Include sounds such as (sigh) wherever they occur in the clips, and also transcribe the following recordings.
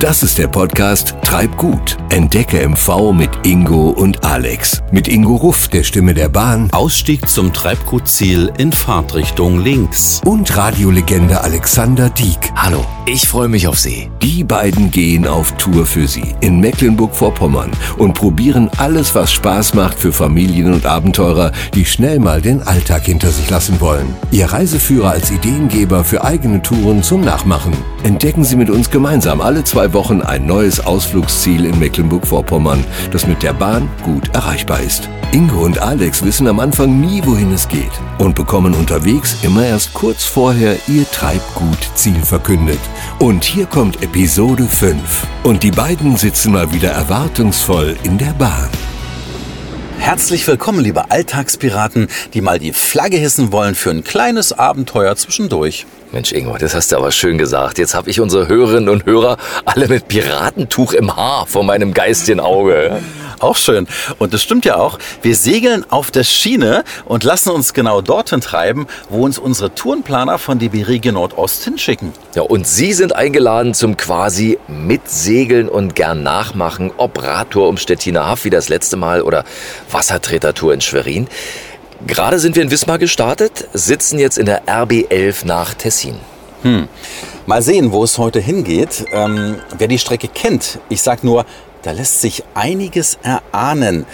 Das ist der Podcast Treib gut. Entdecke MV mit Ingo und Alex. Mit Ingo Ruff, der Stimme der Bahn. Ausstieg zum Treibgutziel in Fahrtrichtung links. Und Radiolegende Alexander Dieck. Hallo, ich freue mich auf Sie. Die beiden gehen auf Tour für Sie in Mecklenburg-Vorpommern und probieren alles, was Spaß macht für Familien und Abenteurer, die schnell mal den Alltag hinter sich lassen wollen. Ihr Reiseführer als Ideengeber für eigene Touren zum Nachmachen. Entdecken Sie mit uns gemeinsam alle zwei Wochen ein neues Ausflugsziel in Mecklenburg-Vorpommern, das mit der Bahn gut erreichbar ist. Ingo und Alex wissen am Anfang nie, wohin es geht und bekommen unterwegs immer erst kurz vorher ihr Treibgut-Ziel verkündet. Und hier kommt Episode 5. Und die beiden sitzen mal wieder erwartungsvoll in der Bahn. Herzlich willkommen, liebe Alltagspiraten, die mal die Flagge hissen wollen für ein kleines Abenteuer zwischendurch. Mensch, Ingo, das hast du aber schön gesagt. Jetzt habe ich unsere Hörerinnen und Hörer alle mit Piratentuch im Haar vor meinem geistigen Auge. Auch schön. Und das stimmt ja auch. Wir segeln auf der Schiene und lassen uns genau dorthin treiben, wo uns unsere Tourenplaner von DB Regio Nordost hinschicken. Ja, und Sie sind eingeladen zum quasi Mitsegeln und gern nachmachen, ob Radtour um Stettiner Haff wie das letzte Mal oder Wassertretertour in Schwerin. Gerade sind wir in Wismar gestartet, sitzen jetzt in der RB11 nach Tessin. Hm. Mal sehen, wo es heute hingeht. Ähm, wer die Strecke kennt, ich sag nur, da lässt sich einiges erahnen.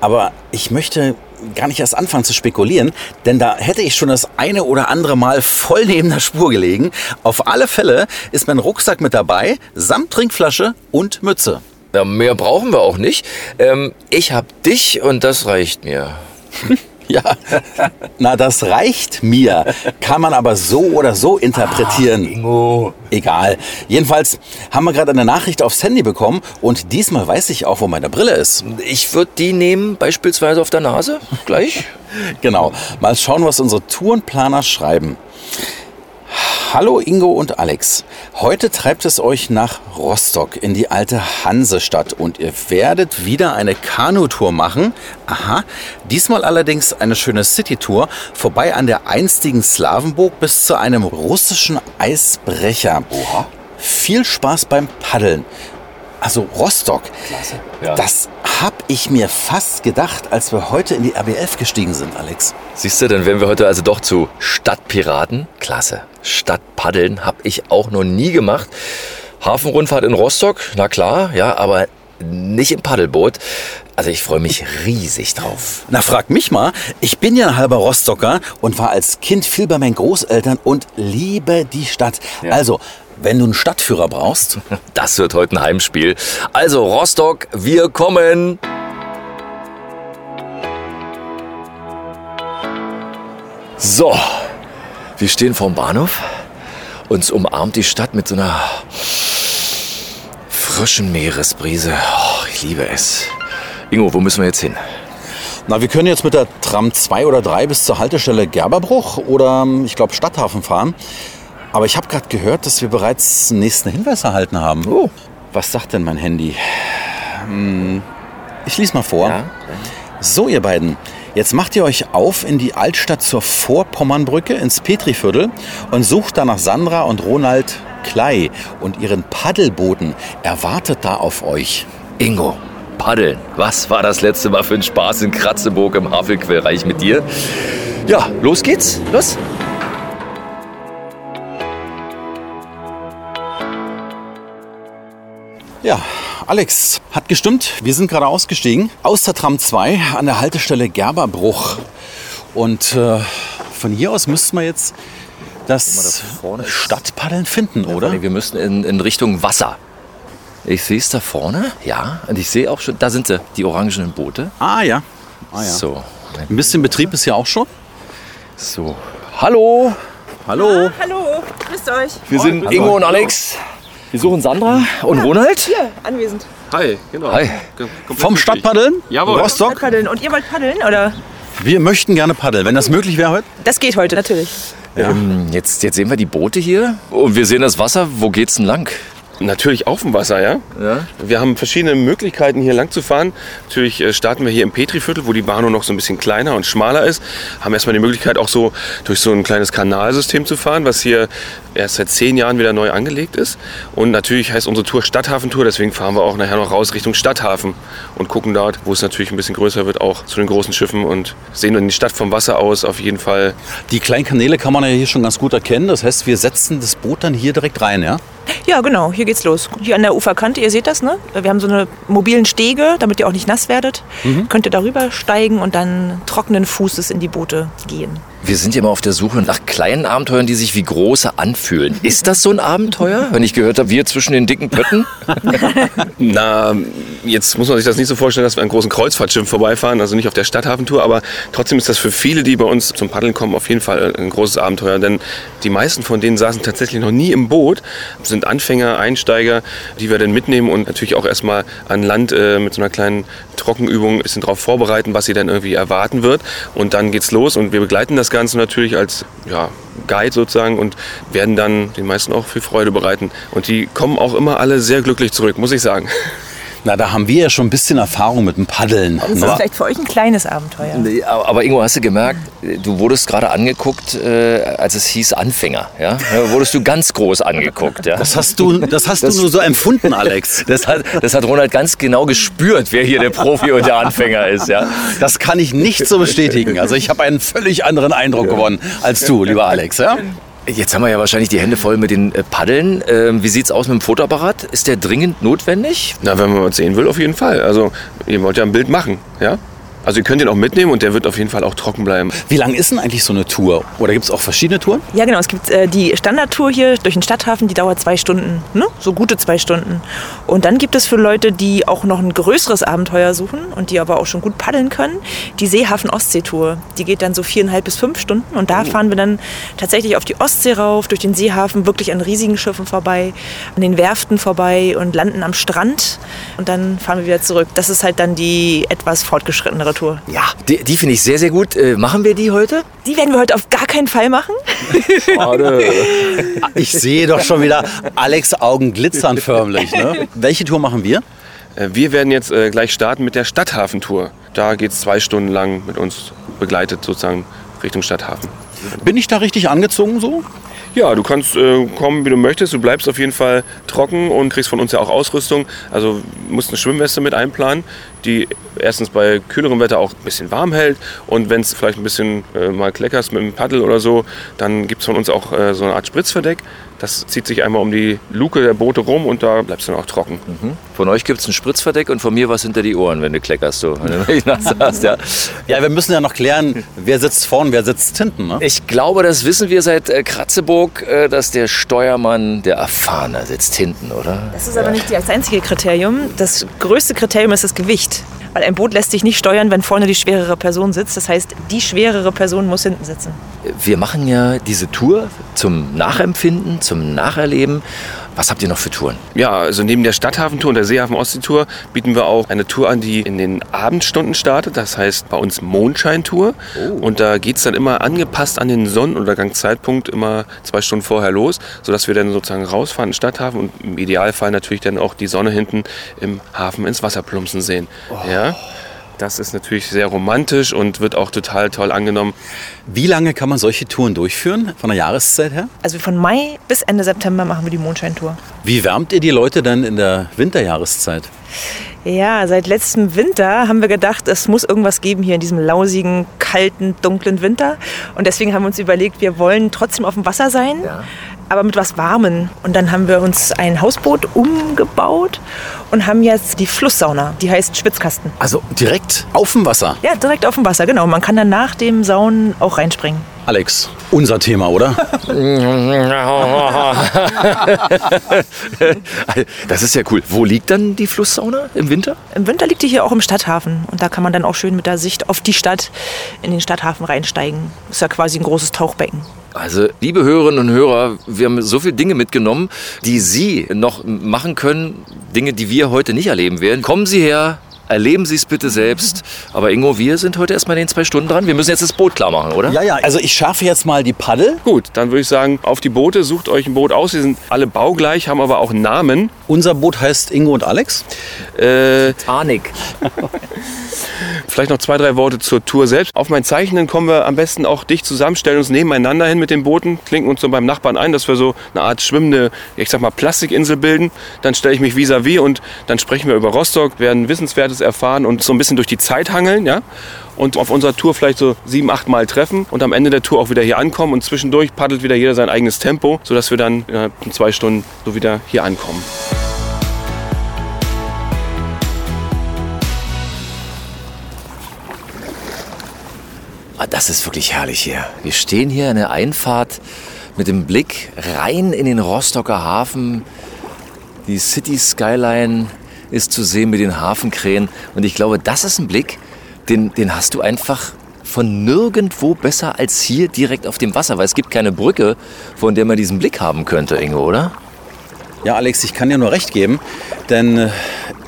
Aber ich möchte gar nicht erst anfangen zu spekulieren, denn da hätte ich schon das eine oder andere Mal voll neben der Spur gelegen. Auf alle Fälle ist mein Rucksack mit dabei, samt Trinkflasche und Mütze. Ja, mehr brauchen wir auch nicht. Ähm, ich hab dich und das reicht mir. (laughs) Ja, na, das reicht mir. Kann man aber so oder so interpretieren. Ah, Ingo. Egal. Jedenfalls haben wir gerade eine Nachricht aufs Handy bekommen und diesmal weiß ich auch, wo meine Brille ist. Ich würde die nehmen, beispielsweise auf der Nase. Gleich. (laughs) genau. Mal schauen, was unsere Tourenplaner schreiben. Hallo Ingo und Alex. Heute treibt es euch nach Rostock in die alte Hansestadt und ihr werdet wieder eine Kanutour machen. Aha. Diesmal allerdings eine schöne Citytour vorbei an der einstigen Slavenburg bis zu einem russischen Eisbrecher. Oha. Viel Spaß beim Paddeln. Also Rostock. Klasse. Ja. Das hab ich mir fast gedacht, als wir heute in die RB11 gestiegen sind, Alex. Siehst du, dann wären wir heute also doch zu Stadtpiraten. Klasse. Stadtpaddeln habe ich auch noch nie gemacht. Hafenrundfahrt in Rostock, na klar, ja, aber nicht im Paddelboot. Also ich freue mich riesig drauf. Na, frag mich mal. Ich bin ja ein halber Rostocker und war als Kind viel bei meinen Großeltern und liebe die Stadt. Ja. Also, wenn du einen Stadtführer brauchst, (laughs) Das wird heute ein Heimspiel. Also Rostock, wir kommen. So, wir stehen vorm Bahnhof. Uns umarmt die Stadt mit so einer frischen Meeresbrise. Oh, ich liebe es. Ingo, wo müssen wir jetzt hin? na, wir können jetzt mit der Tram 2 oder 3 bis zur Haltestelle Gerberbruch oder ich glaube Stadthafen fahren. Aber ich habe gerade gehört, dass wir bereits den nächsten Hinweis erhalten haben. Oh. Was sagt denn mein Handy? Hm, Ich lese mal vor. Ja. So, ihr beiden. Jetzt macht ihr euch auf in die Altstadt zur Vorpommernbrücke ins Petriviertel und sucht da nach Sandra und Ronald Klei und ihren Paddelbooten. Erwartet da auf euch. Ingo, paddeln. Was war das letzte Mal für ein Spaß in Kratzeburg im Havelquellreich mit dir? Ja, los geht's. Los. Ja, Alex, hat gestimmt. Wir sind gerade ausgestiegen aus der Tram 2 an der Haltestelle Gerberbruch. Und äh, von hier aus müssten wir jetzt das da Stadtpaddeln finden, oder? Nee, wir müssen in, in Richtung Wasser. Ich sehe es da vorne, ja. Und ich sehe auch schon, da sind sie, die orangenen Boote. Ah ja. Ah, ja. So, Ein bisschen Betrieb ist ja auch schon. so. Hallo, Hallo. Hallo, grüßt euch. wir sind Hallo. Ingo und Alex. Wir suchen Sandra und Ronald. Hier, anwesend. Hi, genau. Hi. Kom- komplett Vom richtig. Stadtpaddeln? Jawohl. Rostock? Paddeln. Und ihr wollt paddeln, oder? Wir möchten gerne paddeln, wenn das möglich wäre heute. Das geht heute, natürlich. Ähm, jetzt, jetzt sehen wir die Boote hier und wir sehen das Wasser. Wo geht's denn lang? Natürlich auf dem Wasser, ja. Ja. Wir haben verschiedene Möglichkeiten hier lang zu fahren. Natürlich äh, starten wir hier im Petriviertel, wo die Bahn noch so ein bisschen kleiner und schmaler ist. Haben erstmal die Möglichkeit auch so durch so ein kleines Kanalsystem zu fahren, was hier erst seit zehn Jahren wieder neu angelegt ist. Und natürlich heißt unsere Tour Stadthafentour, deswegen fahren wir auch nachher noch raus Richtung Stadthafen und gucken dort, wo es natürlich ein bisschen größer wird, auch zu den großen Schiffen und sehen dann die Stadt vom Wasser aus auf jeden Fall. Die kleinen Kanäle kann man ja hier schon ganz gut erkennen. Das heißt, wir setzen das Boot dann hier direkt rein, ja? Ja, genau, hier geht's los. Hier an der Uferkante, ihr seht das, ne? Wir haben so eine mobilen Stege, damit ihr auch nicht nass werdet. Könnt ihr darüber steigen und dann trockenen Fußes in die Boote gehen. Wir sind ja immer auf der Suche nach kleinen Abenteuern, die sich wie große anfühlen. Ist das so ein Abenteuer? Wenn ich gehört habe, wir zwischen den dicken Pötten? (laughs) Na, jetzt muss man sich das nicht so vorstellen, dass wir an großen Kreuzfahrtschiffen vorbeifahren, also nicht auf der Stadthafentour, aber trotzdem ist das für viele, die bei uns zum Paddeln kommen, auf jeden Fall ein großes Abenteuer, denn die meisten von denen saßen tatsächlich noch nie im Boot, sind Anfänger, Einsteiger, die wir dann mitnehmen und natürlich auch erstmal an Land äh, mit so einer kleinen Trockenübung ein bisschen darauf vorbereiten, was sie dann irgendwie erwarten wird und dann geht's los und wir begleiten das Ganze natürlich als ja, Guide sozusagen und werden dann den meisten auch viel Freude bereiten und die kommen auch immer alle sehr glücklich zurück, muss ich sagen. (laughs) Na, da haben wir ja schon ein bisschen Erfahrung mit dem Paddeln. Das ist ne? vielleicht für euch ein kleines Abenteuer. Nee, aber aber Ingo, hast du gemerkt, du wurdest gerade angeguckt, äh, als es hieß Anfänger. Ja? Da wurdest du ganz groß angeguckt. Ja? Das hast du, das hast Das- du nur so empfunden, Alex. (laughs) Das hat, das hat Ronald ganz genau gespürt, wer hier der Profi und der Anfänger ist. Ja? Das kann ich nicht so bestätigen. Also ich habe einen völlig anderen Eindruck gewonnen als du, lieber Alex. Ja? Jetzt haben wir ja wahrscheinlich die Hände voll mit den äh, Paddeln. Ähm, wie sieht's aus mit dem Fotoapparat? Ist der dringend notwendig? Na, wenn man was sehen will, auf jeden Fall. Also, ihr wollt ja ein Bild machen, ja? Also, ihr könnt ihn auch mitnehmen und der wird auf jeden Fall auch trocken bleiben. Wie lang ist denn eigentlich so eine Tour? Oder gibt es auch verschiedene Touren? Ja, genau. Es gibt äh, die Standardtour hier durch den Stadthafen, die dauert zwei Stunden. Ne? So gute zwei Stunden. Und dann gibt es für Leute, die auch noch ein größeres Abenteuer suchen und die aber auch schon gut paddeln können, die Seehafen-Ostsee-Tour. Die geht dann so viereinhalb bis fünf Stunden. Und da fahren wir dann tatsächlich auf die Ostsee rauf, durch den Seehafen, wirklich an riesigen Schiffen vorbei, an den Werften vorbei und landen am Strand. Und dann fahren wir wieder zurück. Das ist halt dann die etwas fortgeschrittenere Tour. Ja, die, die finde ich sehr, sehr gut. Äh, machen wir die heute? Die werden wir heute auf gar keinen Fall machen. (laughs) Ich sehe doch schon wieder Alex Augen glitzern förmlich. Ne? Welche Tour machen wir? Äh, Wir werden jetzt äh, gleich starten mit der Stadthafentour. Da geht es zwei Stunden lang mit uns begleitet sozusagen Richtung Stadthafen. Bin ich da richtig angezogen so? Ja, du kannst äh, kommen, wie du möchtest. Du bleibst auf jeden Fall trocken und kriegst von uns ja auch Ausrüstung. Also musst eine Schwimmweste mit einplanen, die erstens bei kühlerem Wetter auch ein bisschen warm hält. Und wenn es vielleicht ein bisschen äh, mal kleckerst mit dem Paddel oder so, dann gibt es von uns auch äh, so eine Art Spritzverdeck. Das zieht sich einmal um die Luke der Boote rum und da bleibst du dann auch trocken. Von euch gibt's ein Spritzverdeck und von mir was hinter die Ohren, wenn du kleckerst. So. Wenn du (laughs) nass hast, ja. Ja, wir müssen ja noch klären, wer sitzt vorn, wer sitzt hinten. Ne? Ich glaube, das wissen wir seit äh, Kratzeburg, äh, dass der Steuermann, der Erfahrene, sitzt hinten, oder? Das ist aber nicht das einzige Kriterium. Das größte Kriterium ist das Gewicht. Weil ein Boot lässt sich nicht steuern, wenn vorne die schwerere Person sitzt. Das heißt, die schwerere Person muss hinten sitzen. Wir machen ja diese Tour zum Nachempfinden, zum Nacherleben. Was habt ihr noch für Touren? Ja, also neben der Stadthafentour und der Seehafen-Ostsee-Tour bieten wir auch eine Tour an, die in den Abendstunden startet. Das heißt bei uns Mondscheintour. Und da geht es dann immer angepasst an den Sonnenuntergangszeitpunkt immer zwei Stunden vorher los, sodass wir dann sozusagen rausfahren in den Stadthafen und im Idealfall natürlich dann auch die Sonne hinten im Hafen ins Wasser plumpsen sehen. Ja. Das ist natürlich sehr romantisch und wird auch total toll angenommen. Wie lange kann man solche Touren durchführen, von der Jahreszeit her? Also von Mai bis Ende September machen wir die Mondscheintour. Wie wärmt ihr die Leute dann in der Winterjahreszeit? Ja, seit letztem Winter haben wir gedacht, es muss irgendwas geben hier in diesem lausigen, kalten, dunklen Winter. Und deswegen haben wir uns überlegt, wir wollen trotzdem auf dem Wasser sein, aber mit was Warmen. Und dann haben wir uns ein Hausboot umgebaut und haben jetzt die Flusssauna, die heißt Schwitzkasten. Also direkt auf dem Wasser. Ja, direkt auf dem Wasser, genau. Man kann dann nach dem Saunen auch reinspringen. Alex, unser Thema, oder? (laughs) Das ist ja cool. Wo liegt dann die Flusssauna im Winter? Im Winter liegt die hier auch im Stadthafen. Und da kann man dann auch schön mit der Sicht auf die Stadt in den Stadthafen reinsteigen. Ist ja quasi ein großes Tauchbecken. Also, liebe Hörerinnen und Hörer, wir haben so viele Dinge mitgenommen, die Sie noch machen können, Dinge, die wir heute nicht erleben werden. Kommen Sie her Erleben Sie es bitte selbst. Aber Ingo, wir sind heute erstmal in den zwei Stunden dran. Wir müssen jetzt das Boot klar machen, oder? Ja, ja, also ich schaffe jetzt mal die Paddel. Gut, dann würde ich sagen, auf die Boote, sucht euch ein Boot aus. Die sind alle baugleich, haben aber auch Namen. Unser Boot heißt Ingo und Alex. Äh, Titanic. (laughs) vielleicht noch zwei, drei Worte zur Tour selbst. Auf mein Zeichnen kommen wir am besten auch dicht zusammen, stellen uns nebeneinander hin mit den Booten, klinken uns so beim Nachbarn ein, dass wir so eine Art schwimmende, ich sag mal, Plastikinsel bilden. Dann stelle ich mich vis-à-vis und dann sprechen wir über Rostock, werden Wissenswertes erfahren und so ein bisschen durch die Zeit hangeln, ja. Und auf unserer Tour vielleicht so sieben, acht Mal treffen und am Ende der Tour auch wieder hier ankommen und zwischendurch paddelt wieder jeder sein eigenes Tempo, sodass wir dann innerhalb von zwei Stunden so wieder hier ankommen. Ah, das ist wirklich herrlich hier. Wir stehen hier in der Einfahrt mit dem Blick rein in den Rostocker Hafen. Die City Skyline ist zu sehen mit den Hafenkrähen. Und ich glaube, das ist ein Blick, den, den hast du einfach von nirgendwo besser als hier direkt auf dem Wasser, weil es gibt keine Brücke, von der man diesen Blick haben könnte, Ingo, oder? Ja, Alex, ich kann dir nur recht geben, denn äh,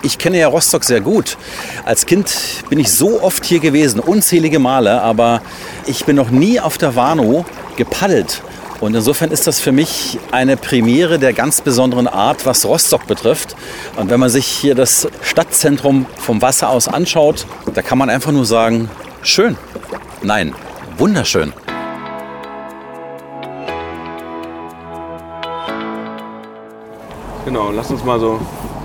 ich kenne ja Rostock sehr gut. Als Kind bin ich so oft hier gewesen, unzählige Male, aber ich bin noch nie auf der Warnow gepaddelt. Und insofern ist das für mich eine Premiere der ganz besonderen Art, was Rostock betrifft. Und wenn man sich hier das Stadtzentrum vom Wasser aus anschaut, da kann man einfach nur sagen, schön. Nein, wunderschön. Genau, lasst uns mal so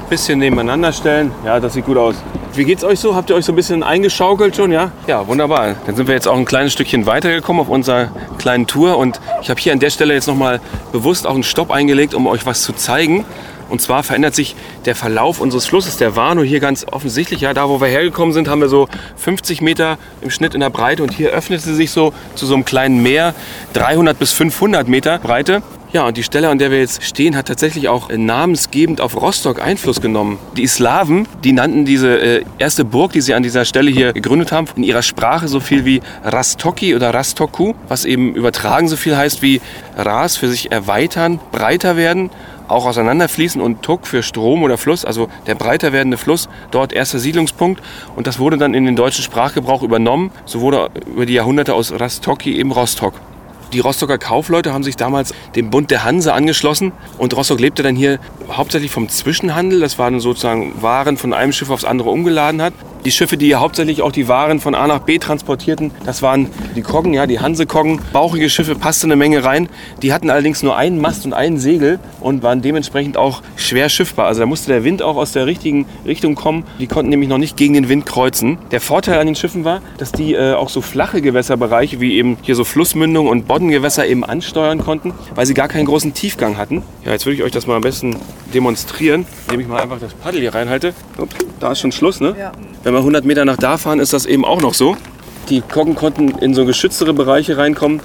bisschen nebeneinander stellen. Ja, das sieht gut aus. Wie geht's euch so? Habt ihr euch so ein bisschen eingeschaukelt schon, ja? Ja, wunderbar. Dann sind wir jetzt auch ein kleines Stückchen weitergekommen auf unserer kleinen Tour und ich habe hier an der Stelle jetzt noch mal bewusst auch einen Stopp eingelegt, um euch was zu zeigen. Und zwar verändert sich der Verlauf unseres Flusses, der Warnow, hier ganz offensichtlich. Ja, da, wo wir hergekommen sind, haben wir so 50 Meter im Schnitt in der Breite. Und hier öffnet sie sich so zu so einem kleinen Meer, 300 bis 500 Meter Breite. Ja, und die Stelle, an der wir jetzt stehen, hat tatsächlich auch namensgebend auf Rostock Einfluss genommen. Die Slawen, die nannten diese äh, erste Burg, die sie an dieser Stelle hier gegründet haben, in ihrer Sprache so viel wie Rastoki oder Rastoku, was eben übertragen so viel heißt wie Ras für sich erweitern, breiter werden auch auseinanderfließen und Tuk für Strom oder Fluss, also der breiter werdende Fluss, dort erster Siedlungspunkt. Und das wurde dann in den deutschen Sprachgebrauch übernommen. So wurde über die Jahrhunderte aus Rastoki eben Rostock. Die Rostocker Kaufleute haben sich damals dem Bund der Hanse angeschlossen und Rostock lebte dann hier hauptsächlich vom Zwischenhandel. Das waren sozusagen Waren von einem Schiff aufs andere umgeladen hat. Die Schiffe, die hauptsächlich auch die Waren von A nach B transportierten, das waren die Koggen, ja, die Hansekoggen. Bauchige Schiffe passte eine Menge rein. Die hatten allerdings nur einen Mast und einen Segel und waren dementsprechend auch schwer schiffbar. Also da musste der Wind auch aus der richtigen Richtung kommen. Die konnten nämlich noch nicht gegen den Wind kreuzen. Der Vorteil an den Schiffen war, dass die äh, auch so flache Gewässerbereiche wie eben hier so Flussmündungen und Boddengewässer eben ansteuern konnten, weil sie gar keinen großen Tiefgang hatten. Ja, jetzt würde ich euch das mal am besten demonstrieren, indem ich mal einfach das Paddel hier reinhalte. Upp, da ist schon Schluss, ne? Ja. Wenn wir 100 Meter nach da fahren, ist das eben auch noch so. Die Koggen konnten in so geschütztere Bereiche reinkommen.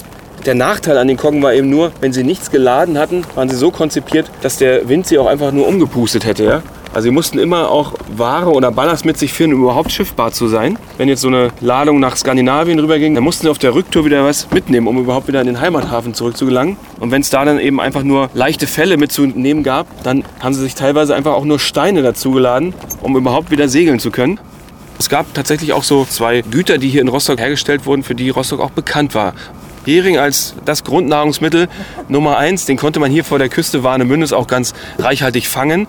Der Nachteil an den Koggen war eben nur, wenn sie nichts geladen hatten, waren sie so konzipiert, dass der Wind sie auch einfach nur umgepustet hätte. Ja? Also sie mussten immer auch Ware oder Ballast mit sich führen, um überhaupt schiffbar zu sein. Wenn jetzt so eine Ladung nach Skandinavien rüberging, dann mussten sie auf der Rücktour wieder was mitnehmen, um überhaupt wieder in den Heimathafen zurückzugelangen. Und wenn es da dann eben einfach nur leichte Fälle mitzunehmen gab, dann haben sie sich teilweise einfach auch nur Steine dazu geladen, um überhaupt wieder segeln zu können. Es gab tatsächlich auch so zwei Güter, die hier in Rostock hergestellt wurden, für die Rostock auch bekannt war. Hering als das Grundnahrungsmittel Nummer eins, den konnte man hier vor der Küste Warnemündes auch ganz reichhaltig fangen.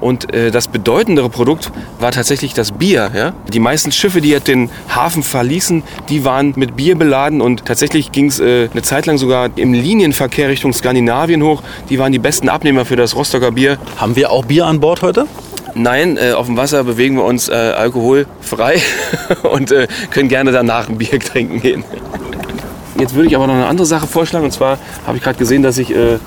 Und äh, das bedeutendere Produkt war tatsächlich das Bier. Ja? Die meisten Schiffe, die den Hafen verließen, die waren mit Bier beladen und tatsächlich ging es äh, eine Zeit lang sogar im Linienverkehr Richtung Skandinavien hoch. Die waren die besten Abnehmer für das Rostocker Bier. Haben wir auch Bier an Bord heute? Nein, äh, auf dem Wasser bewegen wir uns äh, alkoholfrei (laughs) und äh, können gerne danach ein Bier (laughs) trinken gehen. Jetzt würde ich aber noch eine andere Sache vorschlagen. Und zwar habe ich gerade gesehen, dass sich äh,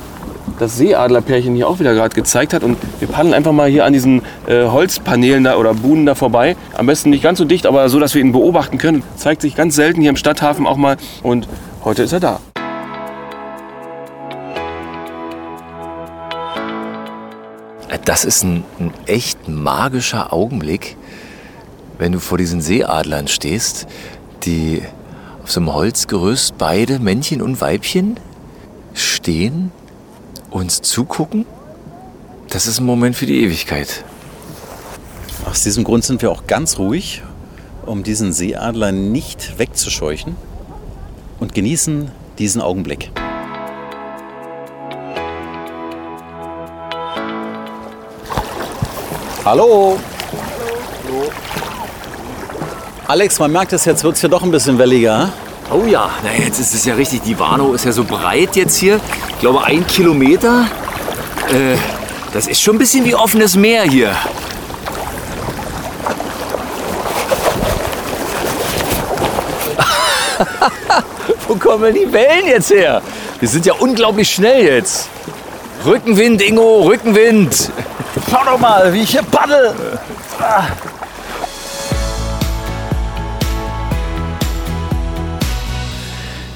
das Seeadlerpärchen hier auch wieder gerade gezeigt hat. Und wir paddeln einfach mal hier an diesen äh, Holzpaneelen da oder Buhnen da vorbei. Am besten nicht ganz so dicht, aber so, dass wir ihn beobachten können. Zeigt sich ganz selten hier im Stadthafen auch mal. Und heute ist er da. Das ist ein, ein echt magischer Augenblick, wenn du vor diesen Seeadlern stehst, die auf so einem Holzgerüst beide Männchen und Weibchen stehen, uns zugucken. Das ist ein Moment für die Ewigkeit. Aus diesem Grund sind wir auch ganz ruhig, um diesen Seeadler nicht wegzuscheuchen und genießen diesen Augenblick. Hallo. Hallo. Alex, man merkt es, jetzt wird es hier doch ein bisschen welliger. Oh ja, na jetzt ist es ja richtig. Die Warnow ist ja so breit jetzt hier. Ich glaube, ein Kilometer. Äh, das ist schon ein bisschen wie offenes Meer hier. (laughs) Wo kommen die Wellen jetzt her? Wir sind ja unglaublich schnell jetzt. Rückenwind, Ingo, Rückenwind. Schau doch mal, wie ich hier paddel. Ah.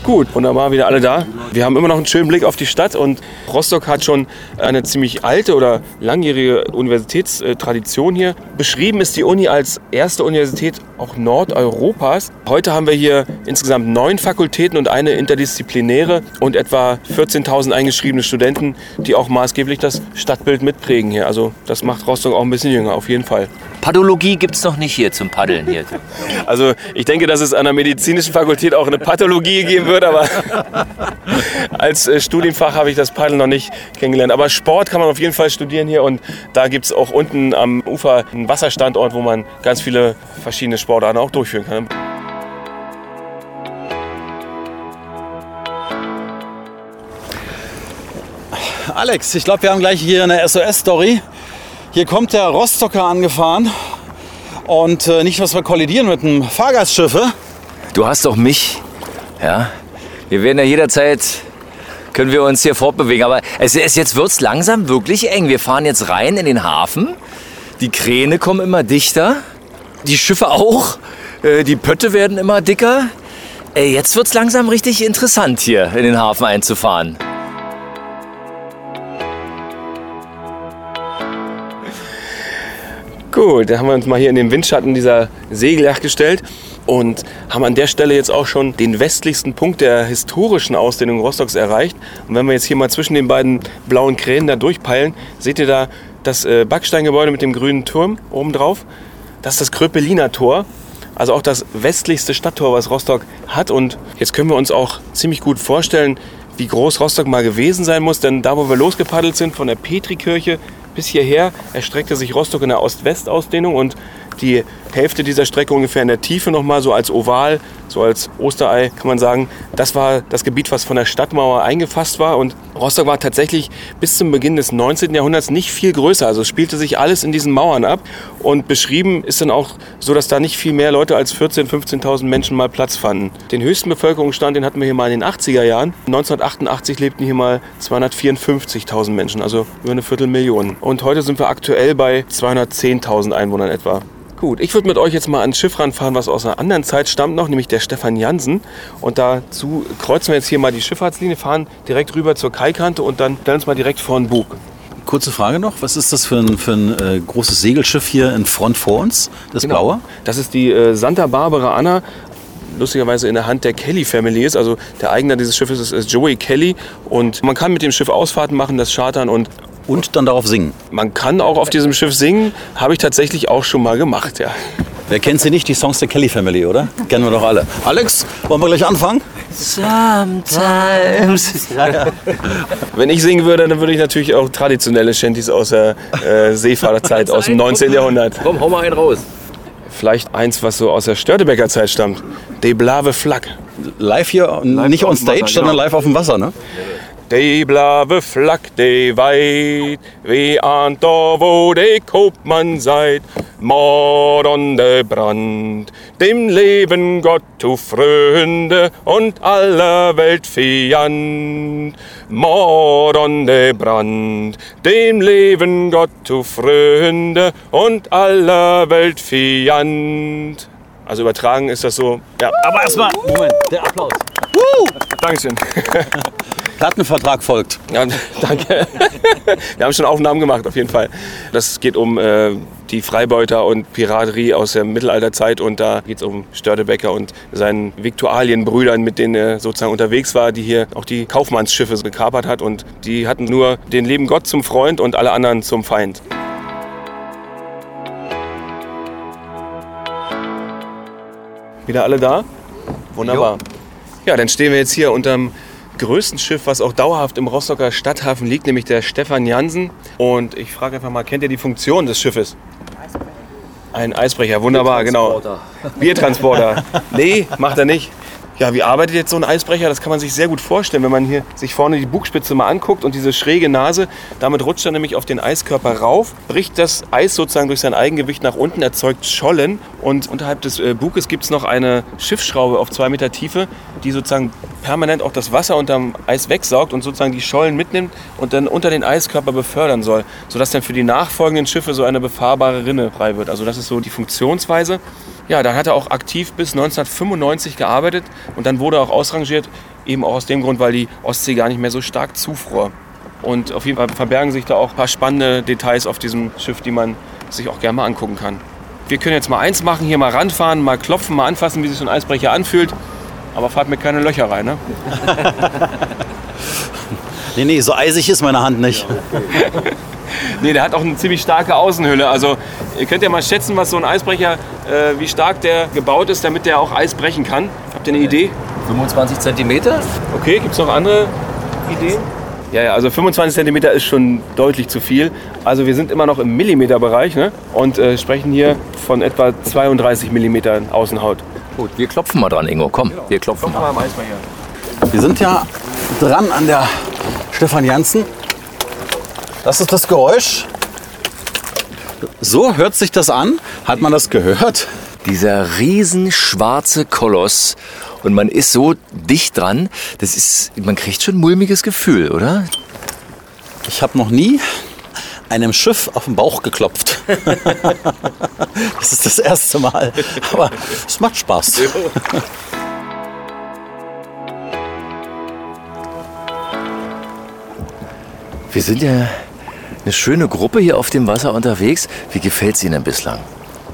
Gut, wunderbar, wieder alle da. Wir haben immer noch einen schönen Blick auf die Stadt und Rostock hat schon eine ziemlich alte oder langjährige Universitätstradition hier. Beschrieben ist die Uni als erste Universität auch Nordeuropas. Heute haben wir hier insgesamt neun Fakultäten und eine interdisziplinäre und etwa 14.000 eingeschriebene Studenten, die auch maßgeblich das Stadtbild mitprägen hier. Also das macht Rostock auch ein bisschen jünger, auf jeden Fall. Pathologie gibt es noch nicht hier zum Paddeln hier. (laughs) Also ich denke, dass es an der medizinischen Fakultät auch eine Pathologie geben wird, aber (laughs) als äh, Studienfach habe ich das Paddeln noch nicht kennengelernt. Aber Sport kann man auf jeden Fall studieren hier und da gibt es auch unten am Ufer einen Wasserstandort, wo man ganz viele verschiedene Sportarten auch durchführen kann. Alex, ich glaube, wir haben gleich hier eine SOS-Story. Hier kommt der Rostocker angefahren und äh, nicht, was wir kollidieren mit einem Fahrgastschiff. äh? Du hast doch mich. Ja. Wir werden ja jederzeit können wir uns hier fortbewegen. Aber es ist jetzt wird's langsam wirklich eng. Wir fahren jetzt rein in den Hafen. Die Kräne kommen immer dichter. Die Schiffe auch. Äh, Die Pötte werden immer dicker. Jetzt wird's langsam richtig interessant hier in den Hafen einzufahren. Gut, dann haben wir uns mal hier in den Windschatten dieser Segelyacht gestellt und haben an der Stelle jetzt auch schon den westlichsten Punkt der historischen Ausdehnung Rostocks erreicht. Und wenn wir jetzt hier mal zwischen den beiden blauen Kränen da durchpeilen, seht ihr da das äh, Backsteingebäude mit dem grünen Turm oben drauf. Das ist das Kröpeliner Tor. Also auch das westlichste Stadttor, was Rostock hat. Und jetzt können wir uns auch ziemlich gut vorstellen, wie groß Rostock mal gewesen sein muss. Denn da, wo wir losgepaddelt sind, von der Petrikirche bis hierher, erstreckte sich Rostock in der Ost-West-Ausdehnung und die Hälfte dieser Strecke ungefähr in der Tiefe nochmal so als Oval, so als Osterei kann man sagen. Das war das Gebiet, was von der Stadtmauer eingefasst war und Rostock war tatsächlich bis zum Beginn des 19. Jahrhunderts nicht viel größer. Also es spielte sich alles in diesen Mauern ab und beschrieben ist dann auch so, dass da nicht viel mehr Leute als 14.000, 15.000 Menschen mal Platz fanden. Den höchsten Bevölkerungsstand, den hatten wir hier mal in den 80er Jahren. 1988 lebten hier mal 254.000 Menschen, also über eine Viertelmillion. Und heute sind wir aktuell bei 210.000 Einwohnern etwa. Gut, ich würde mit euch jetzt mal ans Schiff ranfahren, was aus einer anderen Zeit stammt noch, nämlich der Stefan Jansen. Und dazu kreuzen wir jetzt hier mal die Schifffahrtslinie, fahren direkt rüber zur Kaikante und dann stellen uns mal direkt vor den Bug. Kurze Frage noch, was ist das für ein, für ein äh, großes Segelschiff hier in Front vor uns, das Genau. blaue? Das ist die äh, Santa Barbara Anna, lustigerweise in der Hand der Kelly Family ist. Also der Eigner dieses Schiffes ist, ist Joey Kelly und man kann mit dem Schiff Ausfahrten machen, das Chartern und Und dann darauf singen. man kann auch auf diesem Schiff singen. Habe ich tatsächlich auch schon mal gemacht, ja. Wer kennt sie nicht? Die Songs der Kelly Family, oder? Kennen wir doch alle. Alex, wollen wir gleich anfangen? Sometimes. (laughs) Wenn ich singen würde, dann würde ich natürlich auch traditionelle Shanties aus der äh, Seefahrterzeit aus dem 19. Jahrhundert. Komm, hau mal einen raus. Vielleicht eins, was so aus der Störtebecker Zeit stammt. De Blave Flak. Live hier, nicht on stage, sondern live auf dem Wasser, ne? De blave Flak, de weit, wie an da, wo de Kopmann seid, Mord und de Brand, dem Leben Gott zu Freunde und aller Welt Fiand. Mord und de Brand, dem Leben Gott zu Freunde und aller Welt Fiand. Also übertragen ist das so, ja, Aber erstmal, Moment, der Applaus. Dankeschön. (laughs) Plattenvertrag folgt. Ja, danke. (laughs) Wir haben schon Aufnahmen gemacht, auf jeden Fall. Das geht um äh, die Freibeuter und Piraterie aus der Mittelalterzeit und da geht es um Störtebecker und seinen Viktualienbrüdern, mit denen er sozusagen unterwegs war, die hier auch die Kaufmannsschiffe gekapert hat und die hatten nur den lieben Gott zum Freund und alle anderen zum Feind. Wieder alle da? Wunderbar. Ja, dann stehen wir jetzt hier unterm größten Schiff, was auch dauerhaft im Rostocker Stadthafen liegt, nämlich der Stefan Jansen. Und ich frage einfach mal, kennt ihr die Funktion des Schiffes? Ein Eisbrecher, wunderbar, genau. Biertransporter. (laughs) nee, macht er nicht. Ja, wie arbeitet jetzt so ein Eisbrecher? Das kann man sich sehr gut vorstellen, wenn man hier sich vorne die Bugspitze mal anguckt und diese schräge Nase. Damit rutscht er nämlich auf den Eiskörper rauf, bricht das Eis sozusagen durch sein Eigengewicht nach unten, erzeugt Schollen. Und unterhalb des äh, Buges gibt es noch eine Schiffsschraube auf zwei Meter Tiefe, die sozusagen permanent auch das Wasser unterm Eis wegsaugt und sozusagen die Schollen mitnimmt und dann unter den Eiskörper befördern soll, sodass dann für die nachfolgenden Schiffe so eine befahrbare Rinne frei wird. Also das ist so die Funktionsweise. Ja, dann hat er auch aktiv bis 1995 gearbeitet und dann wurde er auch ausrangiert, eben auch aus dem Grund, weil die Ostsee gar nicht mehr so stark zufror. Und auf jeden Fall verbergen sich da auch ein paar spannende Details auf diesem Schiff, die man sich auch gerne mal angucken kann. Wir können jetzt mal eins machen, hier mal ranfahren, mal klopfen, mal anfassen, wie sich so ein Eisbrecher anfühlt. Aber fahrt mir keine Löcher rein, ne? Nee, nee, so eisig ist meine Hand nicht. (laughs) Nee, der hat auch eine ziemlich starke Außenhülle. Also ihr könnt ja mal schätzen, was so ein Eisbrecher, äh, wie stark der gebaut ist, damit der auch Eis brechen kann. Habt ihr eine Idee? 25 Zentimeter? Okay, gibt es noch andere Ideen? Ja, ja, also 25 cm ist schon deutlich zu viel. Also wir sind immer noch im Millimeterbereich ne? und äh, sprechen hier von etwa 32 mm Außenhaut. Gut, wir klopfen mal dran, Ingo. Komm, wir klopfen mal. mal am Eisbrecher. Wir sind ja dran an der Stefan Janssen. Das ist das Geräusch. So hört sich das an. Hat man das gehört? Dieser riesenschwarze Koloss und man ist so dicht dran, das ist, man kriegt schon ein mulmiges Gefühl, oder? Ich habe noch nie einem Schiff auf den Bauch geklopft. (laughs) das ist das erste Mal. Aber es macht Spaß. Wir sind ja eine schöne Gruppe hier auf dem Wasser unterwegs. Wie gefällt es Ihnen bislang?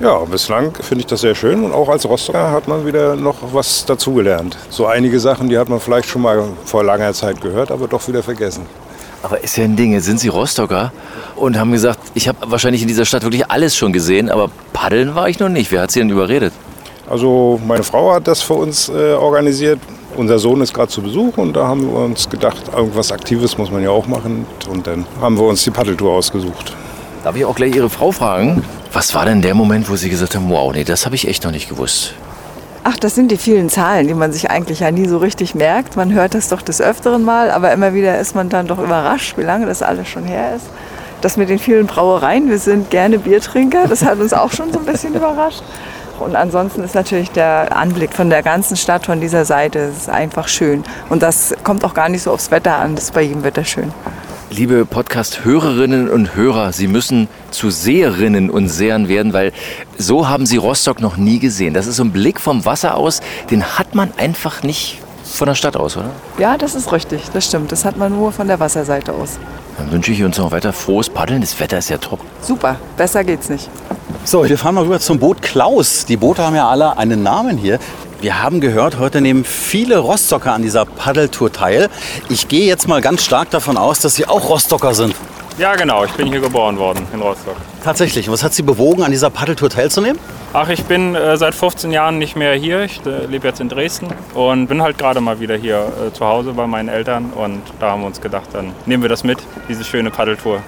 Ja, bislang finde ich das sehr schön und auch als Rostocker hat man wieder noch was dazugelernt. So einige Sachen, die hat man vielleicht schon mal vor langer Zeit gehört, aber doch wieder vergessen. Aber ist ja ein Ding, jetzt sind Sie Rostocker und haben gesagt, ich habe wahrscheinlich in dieser Stadt wirklich alles schon gesehen, aber paddeln war ich noch nicht. Wer hat Sie denn überredet? Also meine Frau hat das für uns äh, organisiert. Unser Sohn ist gerade zu Besuch und da haben wir uns gedacht, irgendwas Aktives muss man ja auch machen. Und dann haben wir uns die Paddeltour ausgesucht. Darf ich auch gleich Ihre Frau fragen? Was war denn der Moment, wo Sie gesagt haben, wow, nee, das habe ich echt noch nicht gewusst? Ach, das sind die vielen Zahlen, die man sich eigentlich ja nie so richtig merkt. Man hört das doch des Öfteren mal, aber immer wieder ist man dann doch überrascht, wie lange das alles schon her ist. Das mit den vielen Brauereien, wir sind gerne Biertrinker, das hat uns auch schon so ein bisschen (laughs) überrascht. Und ansonsten ist natürlich der Anblick von der ganzen Stadt, von dieser Seite, einfach schön. Und das kommt auch gar nicht so aufs Wetter an, das ist bei jedem Wetter schön. Liebe Podcast-Hörerinnen und Hörer, Sie müssen zu Seherinnen und Sehern werden, weil so haben Sie Rostock noch nie gesehen. Das ist so ein Blick vom Wasser aus, den hat man einfach nicht von der Stadt aus, oder? Ja, das ist richtig, das stimmt. Das hat man nur von der Wasserseite aus. Dann wünsche ich uns noch weiter frohes Paddeln. Das Wetter ist ja top. Super, besser geht's nicht. So, wir fahren mal rüber zum Boot Klaus. Die Boote haben ja alle einen Namen hier. Wir haben gehört, heute nehmen viele Rostocker an dieser Paddeltour teil. Ich gehe jetzt mal ganz stark davon aus, dass Sie auch Rostocker sind. Ja, genau. Ich bin hier geboren worden in Rostock. Tatsächlich. Was hat Sie bewogen, an dieser Paddeltour teilzunehmen? Ach, ich bin äh, seit 15 Jahren nicht mehr hier. Ich äh, lebe jetzt in Dresden und bin halt gerade mal wieder hier äh, zu Hause bei meinen Eltern. Und da haben wir uns gedacht, dann nehmen wir das mit, diese schöne Paddeltour.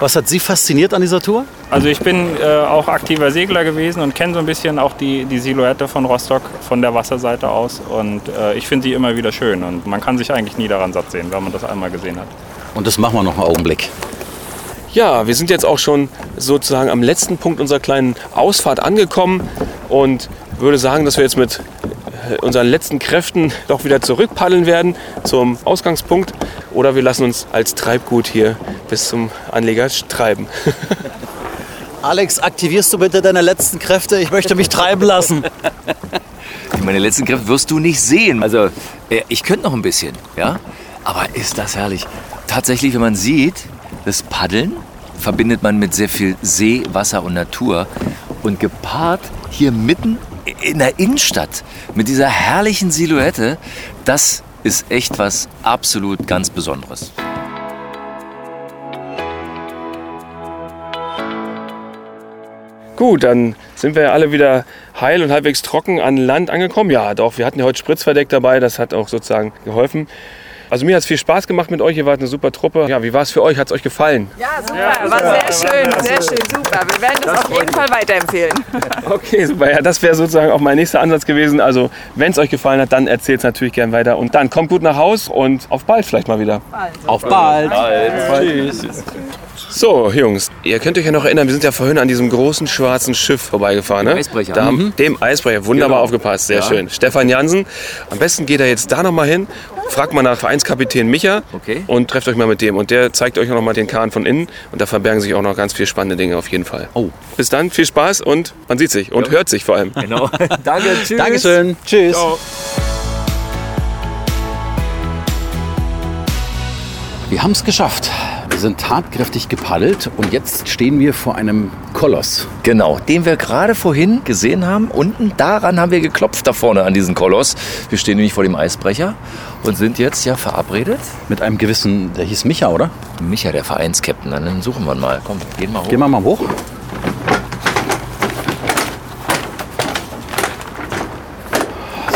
Was hat Sie fasziniert an dieser Tour? Also ich bin äh, auch aktiver Segler gewesen und kenne so ein bisschen auch die, die Silhouette von Rostock von der Wasserseite aus. Und äh, ich finde sie immer wieder schön. Und man kann sich eigentlich nie daran satt sehen, wenn man das einmal gesehen hat. Und das machen wir noch einen Augenblick. Ja, wir sind jetzt auch schon sozusagen am letzten Punkt unserer kleinen Ausfahrt angekommen und würde sagen, dass wir jetzt mit äh, unseren letzten Kräften (laughs) doch wieder zurückpaddeln werden zum Ausgangspunkt oder wir lassen uns als Treibgut hier bis zum Anleger treiben. (laughs) Alex, aktivierst du bitte deine letzten Kräfte? Ich möchte mich treiben lassen. (laughs) Meine letzten Kräfte wirst du nicht sehen. Also, äh, ich könnte noch ein bisschen, ja? Aber ist das herrlich. Tatsächlich, wenn man sieht, das Paddeln verbindet man mit sehr viel See, Wasser und Natur. Und gepaart hier mitten in der Innenstadt mit dieser herrlichen Silhouette, das ist echt was absolut ganz Besonderes. Gut, dann sind wir ja alle wieder heil und halbwegs trocken an Land angekommen. Ja, doch, wir hatten ja heute Spritzverdeck dabei, das hat auch sozusagen geholfen. Also mir hat es viel Spaß gemacht mit euch, ihr wart eine super Truppe. Ja, wie war es für euch? Hat es euch gefallen? Ja, super. War sehr schön, sehr schön, super. Wir werden das auf jeden Fall weiterempfehlen. (laughs) Okay, super. Ja, das wäre sozusagen auch mein nächster Ansatz gewesen. Also, wenn es euch gefallen hat, dann erzählt es natürlich gern weiter. Und dann kommt gut nach Haus und auf bald vielleicht mal wieder. Auf bald. Tschüss. So, Jungs, ihr könnt euch ja noch erinnern, wir sind ja vorhin an diesem großen schwarzen Schiff vorbeigefahren. Ne? Eisbrecher. Da haben, Dem Eisbrecher, wunderbar Genau. aufgepasst, sehr Ja. schön. Stefan Jansen, am besten geht er jetzt da nochmal hin, fragt mal nach Vereinskapitän Micha Okay. und trefft euch mal mit dem. Und der zeigt euch auch nochmal den Kahn von innen und da verbergen sich auch noch ganz viele spannende Dinge auf jeden Fall. Oh. Bis dann, viel Spaß und man sieht sich und hört sich vor allem. Genau. (laughs) Danke, tschüss. Dankeschön. Tschüss. Wir haben es geschafft. Wir sind tatkräftig gepaddelt und jetzt stehen wir vor einem Koloss. Genau, den wir gerade vorhin gesehen haben. Unten daran haben wir geklopft, da vorne an diesen Koloss. Wir stehen nämlich vor dem Eisbrecher und sind jetzt ja verabredet. Mit einem gewissen, der hieß Micha, oder? Micha, der Vereinskapitän, dann suchen wir ihn mal. Komm, gehen mal hoch. Gehen wir mal hoch.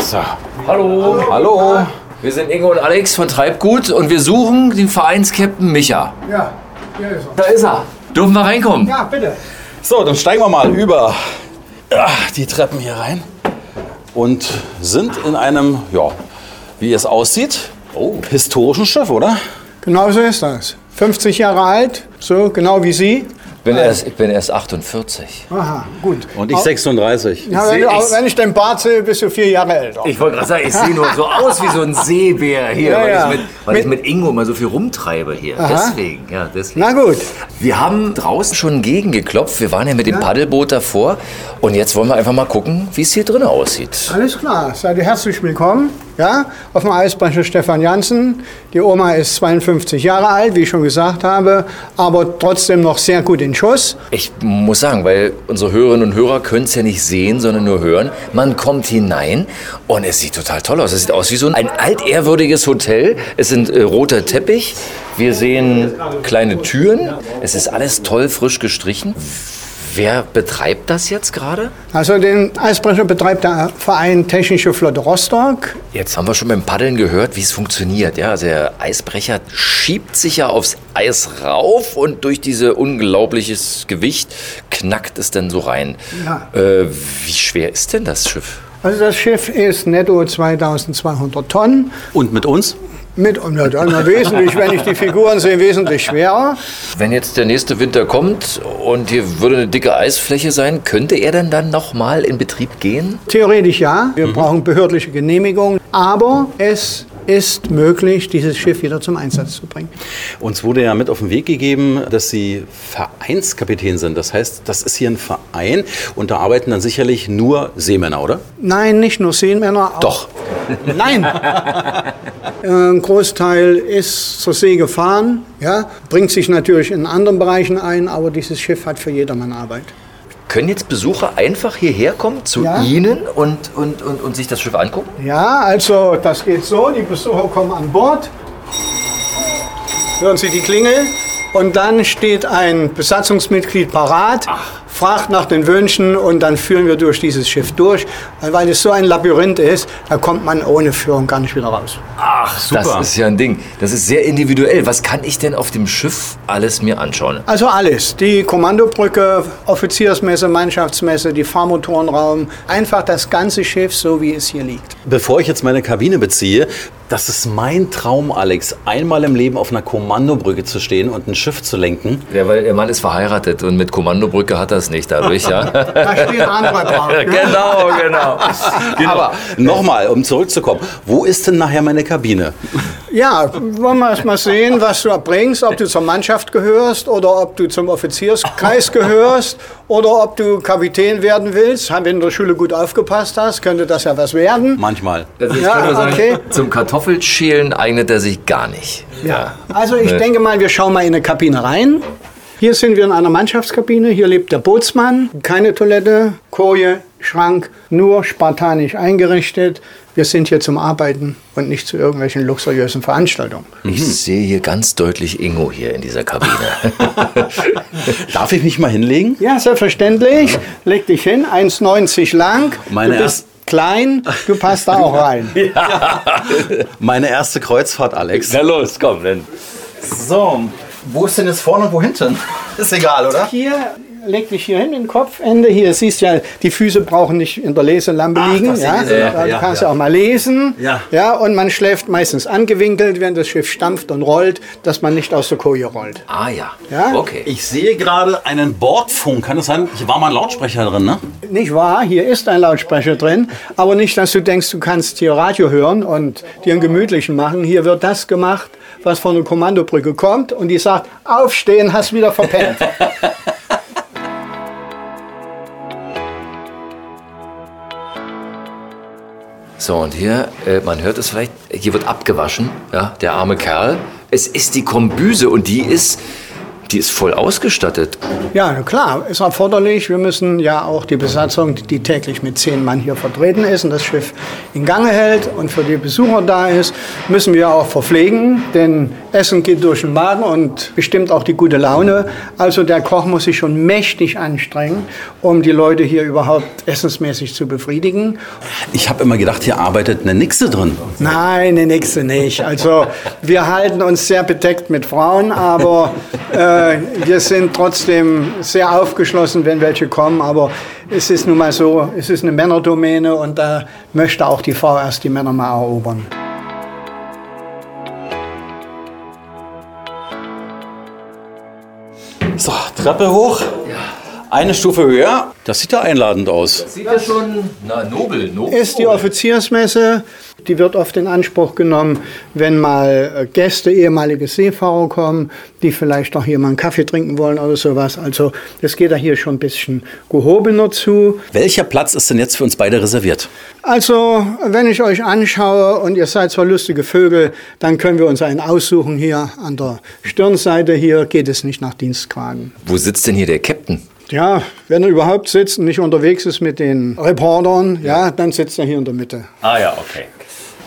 So. Hallo. Hallo. Wir sind Ingo und Alex von Treibgut und wir suchen den Vereinskapitän Micha. Ja, hier ist er. Da ist er. Dürfen wir reinkommen? Ja, bitte. So, dann steigen wir mal über die Treppen hier rein und sind in einem, ja, wie es aussieht, oh, historischen Schiff, oder? Genau so ist das. 50 Jahre alt, so genau wie Sie. Ich bin erst, ich bin erst 48. Aha, gut. Und ich 36. Ja, wenn, du, wenn ich den Bart sehe, bist du vier Jahre älter. Ich wollte gerade sagen, ich sehe nur so aus wie so ein Seebär hier, Ja, weil, ja. Ich mit, weil ich Mit- mit Ingo mal so viel rumtreibe hier. Aha. Deswegen, ja, deswegen. Na gut. Wir haben draußen schon gegengeklopft. Wir waren ja mit dem Paddelboot davor. Und jetzt wollen wir einfach mal gucken, wie es hier drin aussieht. Alles klar, seid ihr herzlich willkommen. Ja, auf dem Eisbrecher Stefan Janssen. Die Oma ist 52 Jahre alt, wie ich schon gesagt habe, aber trotzdem noch sehr gut in Schuss. Ich muss sagen, weil unsere Hörerinnen und Hörer können es ja nicht sehen, sondern nur hören. Man kommt hinein und es sieht total toll aus. Es sieht aus wie so ein altehrwürdiges Hotel. Es sind äh, roter Teppich. Wir sehen kleine Türen. Es ist alles toll frisch gestrichen. Wer betreibt das jetzt gerade? Also den Eisbrecher betreibt der Verein Technische Flotte Rostock. Jetzt haben wir schon beim Paddeln gehört, wie es funktioniert. Ja, also der Eisbrecher schiebt sich ja aufs Eis rauf und durch dieses unglaubliches Gewicht knackt es dann so rein. Ja. Äh, wie schwer ist denn das Schiff? Also das Schiff ist netto 2200 Tonnen. Und mit uns? Mit, na, dann wesentlich, wenn ich die Figuren sehe, wesentlich schwerer. Wenn jetzt der nächste Winter kommt und hier würde eine dicke Eisfläche sein, könnte er denn dann nochmal in Betrieb gehen? Theoretisch ja, wir brauchen behördliche Genehmigung, aber es ist möglich, dieses Schiff wieder zum Einsatz zu bringen. Uns wurde ja mit auf den Weg gegeben, dass Sie Vereinskapitän sind. Das heißt, das ist hier ein Verein und da arbeiten dann sicherlich nur Seemänner, oder? Nein, nicht nur Seemänner. Doch. Nein. (laughs) Ein Großteil ist zur See gefahren, ja, bringt sich natürlich in anderen Bereichen ein, aber dieses Schiff hat für jedermann Arbeit. Können jetzt Besucher einfach hierher kommen zu Ja. Ihnen und, und, und, und sich das Schiff angucken? Ja, also das geht so, die Besucher kommen an Bord, hören Sie die Klingel und dann steht ein Besatzungsmitglied parat, fragt nach den Wünschen und dann führen wir durch dieses Schiff durch. Weil es so ein Labyrinth ist, da kommt man ohne Führung gar nicht wieder raus. Ach, super. Das ist ja ein Ding. Das ist sehr individuell. Was kann ich denn auf dem Schiff alles mir anschauen? Also alles, die Kommandobrücke, Offiziersmesse, Mannschaftsmesse, die Fahrmotorenraum, einfach das ganze Schiff, so wie es hier liegt. Bevor ich jetzt meine Kabine beziehe, das ist mein Traum, Alex, einmal im Leben auf einer Kommandobrücke zu stehen und ein Schiff zu lenken. Ja, weil der Mann ist verheiratet und mit Kommandobrücke hat er es nicht dadurch, ja. (laughs) Da steht ein anderer drauf. (laughs) ne? genau, genau. Aber nochmal, um zurückzukommen, wo ist denn nachher meine Kabine? Ja, wollen wir erst mal sehen, was du bringst, ob du zur Mannschaft gehörst oder ob du zum Offizierskreis gehörst oder ob du Kapitän werden willst. Wenn du in der Schule gut aufgepasst hast, könnte das ja was werden. Manchmal. Also Ja, okay. zum Kartoffelschälen eignet er sich gar nicht. Ja. Also ich denke mal, wir schauen mal in eine Kabine rein. Hier sind wir in einer Mannschaftskabine. Hier lebt der Bootsmann. Keine Toilette, Koje, Schrank, nur spartanisch eingerichtet. Wir sind hier zum Arbeiten und nicht zu irgendwelchen luxuriösen Veranstaltungen. Ich sehe hier ganz deutlich Ingo hier in dieser Kabine. (laughs) Darf ich mich mal hinlegen? Ja, selbstverständlich. Leg dich hin, 1,90 lang. Meine du bist klein, du passt da auch rein. (laughs) Meine erste Kreuzfahrt, Alex. Na los, komm, dann. So, wo ist denn jetzt vorne und wo hinten? (laughs) Ist egal, oder? Hier, leg dich hier hin, in Kopfende. Hier siehst du ja, die Füße brauchen nicht in der Leselampe Ach, liegen. Ja? Da ja, kannst ja. du auch mal lesen. Ja. Ja, und man schläft meistens angewinkelt, wenn das Schiff stampft und rollt, dass man nicht aus der Koje rollt. Ah ja. Ja? Okay. Ich sehe gerade einen Bordfunk. Kann das sein? Hier war mal ein Lautsprecher drin, ne? Nicht wahr? Hier ist ein Lautsprecher drin. Aber nicht, dass du denkst, du kannst hier Radio hören und dir einen gemütlichen machen. Hier wird das gemacht, was von der Kommandobrücke kommt und die sagt, aufstehen, hast wieder verpennt. (laughs) So, und hier, äh, man hört es vielleicht, hier wird abgewaschen, ja, der arme Kerl. Es ist die Kombüse und die ist, die ist voll ausgestattet. Ja, klar, ist erforderlich. Wir müssen ja auch die Besatzung, die täglich mit zehn Mann hier vertreten ist und das Schiff in Gange hält und für die Besucher da ist, müssen wir auch verpflegen, denn Essen geht durch den Magen und bestimmt auch die gute Laune. Also der Koch muss sich schon mächtig anstrengen, um die Leute hier überhaupt essensmäßig zu befriedigen. Ich habe immer gedacht, hier arbeitet eine Nixe drin. Nein, die nächste nicht. Also wir halten uns sehr bedeckt mit Frauen, aber (laughs) äh, wir sind trotzdem sehr aufgeschlossen, wenn welche kommen. Aber es ist nun mal so, es ist eine Männerdomäne und da möchte auch die Frau erst die Männer mal erobern. So, Treppe hoch. Eine Stufe höher. Das sieht ja einladend aus. Sieht ja schon, na, nobel, nobel. Ist die Offiziersmesse, die wird oft in Anspruch genommen, wenn mal äh, Gäste, ehemalige Seefahrer kommen, die vielleicht auch hier mal einen Kaffee trinken wollen oder sowas. Also das geht da hier schon ein bisschen gehobener zu. Welcher Platz ist denn jetzt für uns beide reserviert? Also, wenn ich euch anschaue und ihr seid zwar lustige Vögel, dann können wir uns einen aussuchen hier an der Stirnseite. Hier geht es nicht nach Dienstgraden. Wo sitzt denn hier der Captain? Ja, wenn er überhaupt sitzt und nicht unterwegs ist mit den Reportern, ja, dann sitzt er hier in der Mitte. Ah ja, okay.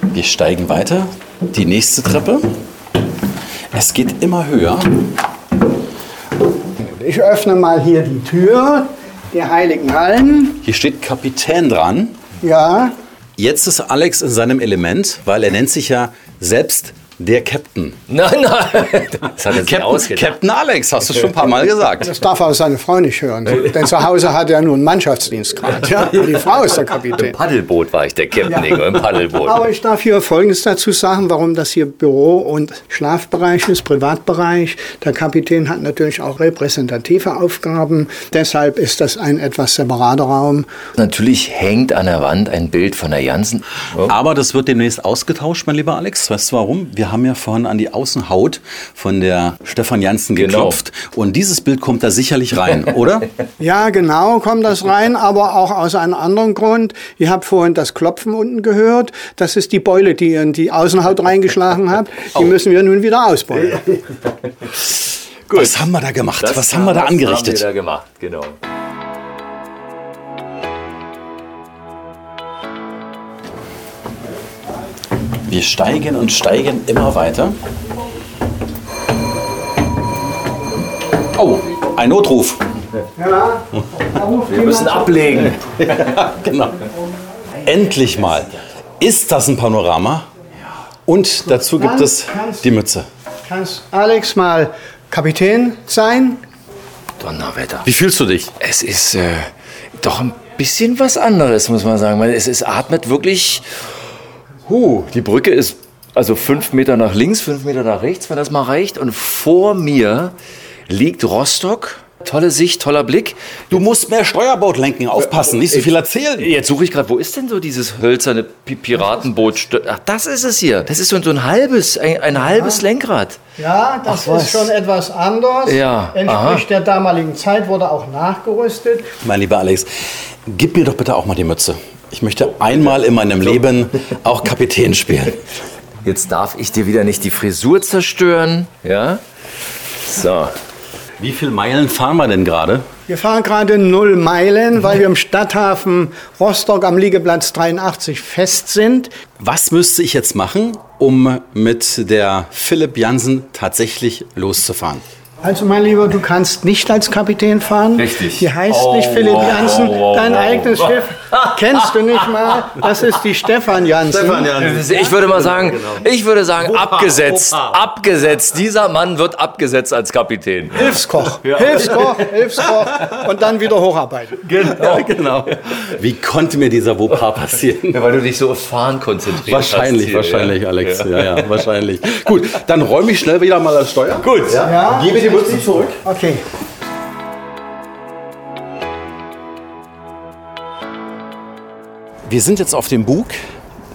Wir steigen weiter. Die nächste Treppe. Es geht immer höher. Ich öffne mal hier die Tür der Heiligen Hallen. Hier steht Kapitän dran. Ja, Jetzt ist Alex in seinem Element, weil er nennt sich ja selbst der Captain. (laughs) Nein, nein, das hat er sich Captain, ausgedacht. Captain Alex, hast du schon ein paar Mal gesagt. das darf auch seine Frau nicht hören. Denn zu Hause hat er nur einen Mannschaftsdienstgrad. Ja, die Frau ist der Im Kapitän. Paddelboot war ich der Captain, Ingo, im Paddelboot. Aber ich darf hier Folgendes dazu sagen, warum das hier Büro- und Schlafbereich ist, Privatbereich. Der Kapitän hat natürlich auch repräsentative Aufgaben. Deshalb ist das ein etwas separater Raum. Natürlich hängt an der Wand ein Bild von der Jansen. Oh. Aber das wird demnächst ausgetauscht, mein lieber Alex. Weißt du warum? Wir haben ja vorhin an die Außenhaut von der Stefan Janssen Genau. geklopft. Und dieses Bild kommt da sicherlich rein, oder? (laughs) Ja, genau, kommt das rein, aber auch aus einem anderen Grund. Ihr habt vorhin das Klopfen unten gehört. Das ist die Beule, die ihr in die Außenhaut reingeschlagen habt. Die müssen wir nun wieder ausbeulen. (laughs) Was haben wir da gemacht? Was haben wir da angerichtet? Haben wir da gemacht, genau. Wir steigen und steigen immer weiter. Oh, ein Notruf. Ja, Wir müssen ablegen. (laughs) genau. Endlich mal. Ist das ein Panorama? Und dazu gibt es die Mütze. Kannst Alex mal Kapitän sein? Donnerwetter. Wie fühlst du dich? Es ist äh, doch ein bisschen was anderes, muss man sagen. Weil es, es atmet wirklich. Huh, die Brücke ist also fünf Meter nach links, fünf Meter nach rechts, wenn das mal reicht. Und vor mir liegt Rostock. Tolle Sicht, toller Blick. Du musst mehr Steuerboot lenken, aufpassen, nicht so viel erzählen. Jetzt suche ich gerade, wo ist denn so dieses hölzerne Pi- Piratenboot? Ach, das ist es hier. Das ist so, ein halbes, ein, ein halbes Lenkrad. Ja, das Ach, ist schon etwas anders. Ja, Entspricht aha. der damaligen Zeit, wurde auch nachgerüstet. Mein lieber Alex, gib mir doch bitte auch mal die Mütze. Ich möchte einmal in meinem Leben auch Kapitän spielen. Jetzt darf ich dir wieder nicht die Frisur zerstören. Ja? So. Wie viele Meilen fahren wir denn gerade? Wir fahren gerade null Meilen, weil wir im Stadthafen Rostock am Liegeplatz 83 fest sind. Was müsste ich jetzt machen, um mit der Philipp Jansen tatsächlich loszufahren? Also mein Lieber, du kannst nicht als Kapitän fahren. Richtig. Die heißt Oh, nicht Philipp Jansen. wow, Dein wow. eigenes Schiff kennst du nicht mal. Das ist die Stefan Jansen. Ich würde mal sagen, ich würde sagen, abgesetzt, abgesetzt. Dieser Mann wird abgesetzt als Kapitän. Hilfskoch. Hilfskoch, Hilfskoch und dann wieder hocharbeiten. Genau, genau. Wie konnte mir dieser Vauxpas passieren? Ja, weil du dich so auf Fahren konzentrierst. Wahrscheinlich, wahrscheinlich, Alex. Ja. ja, wahrscheinlich. Gut, dann räume ich schnell wieder mal das Steuer. Gut. Ja? Gebe die Mütze zurück. Okay. Wir sind jetzt auf dem Bug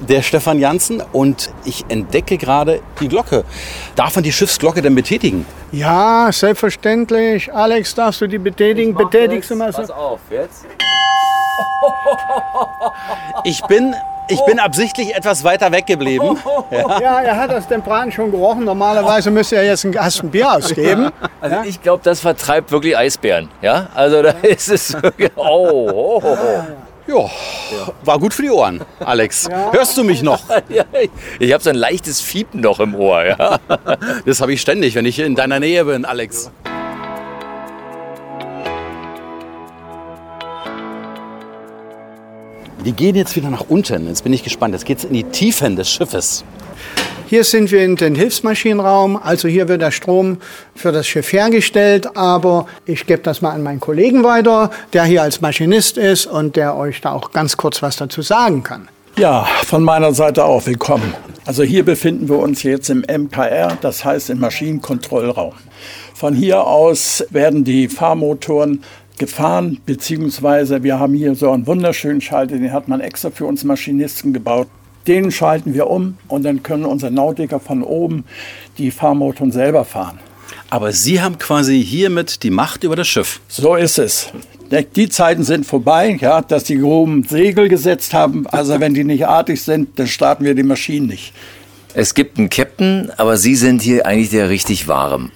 der Stefan Jansen und ich entdecke gerade die Glocke. Darf man die Schiffsglocke denn betätigen? Ja, selbstverständlich. Alex, darfst du die betätigen? Betätigst du mal so? Pass auf, jetzt. Ich bin, ich bin absichtlich etwas weiter weggeblieben. (laughs) Ja, er hat das Braten schon gerochen. Normalerweise müsste er jetzt einen Kasten Bier ausgeben. Also ich glaube, das vertreibt wirklich Eisbären. Ja, also da ist es wirklich. Oh, oh, oh. Ja, war gut für die Ohren, Alex. Hörst du mich noch? (laughs) Ja, ich- ich habe so ein leichtes Fiepen noch im Ohr. Ja. (laughs) Das habe ich ständig, wenn ich in deiner Nähe bin, Alex. Wir gehen jetzt wieder nach unten. Jetzt bin ich gespannt. Jetzt geht es in die Tiefen des Schiffes. Hier sind wir in den Hilfsmaschinenraum. Also hier wird der Strom für das Schiff hergestellt. Aber ich gebe das mal an meinen Kollegen weiter, der hier als Maschinist ist und der euch da auch ganz kurz was dazu sagen kann. Ja, von meiner Seite auch willkommen. Also hier befinden wir uns jetzt im MKR, das heißt im Maschinenkontrollraum. Von hier aus werden die Fahrmotoren gefahren, beziehungsweise wir haben hier so einen wunderschönen Schalter, den hat man extra für uns Maschinisten gebaut. Den schalten wir um und dann können unsere Nautiker von oben die Fahrmotoren selber fahren. Aber Sie haben quasi hiermit die Macht über das Schiff. So ist es. Die Zeiten sind vorbei, ja, dass die groben Segel gesetzt haben. Also wenn die nicht artig sind, dann starten wir die Maschinen nicht. Es gibt einen Captain, aber Sie sind hier eigentlich der richtig wahre,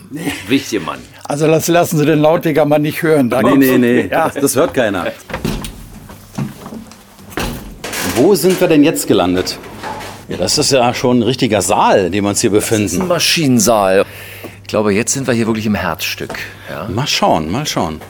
wichtige Mann. Also das lassen Sie den Nautiker mal nicht hören. Da Nee, nee, nee, Ja. das, das hört keiner. Wo sind wir denn jetzt gelandet? Ja, das ist ja schon ein richtiger Saal, in dem wir uns hier Ein befinden. Maschinensaal. Ich glaube, jetzt sind wir hier wirklich im Herzstück. Ja. Mal schauen, mal schauen.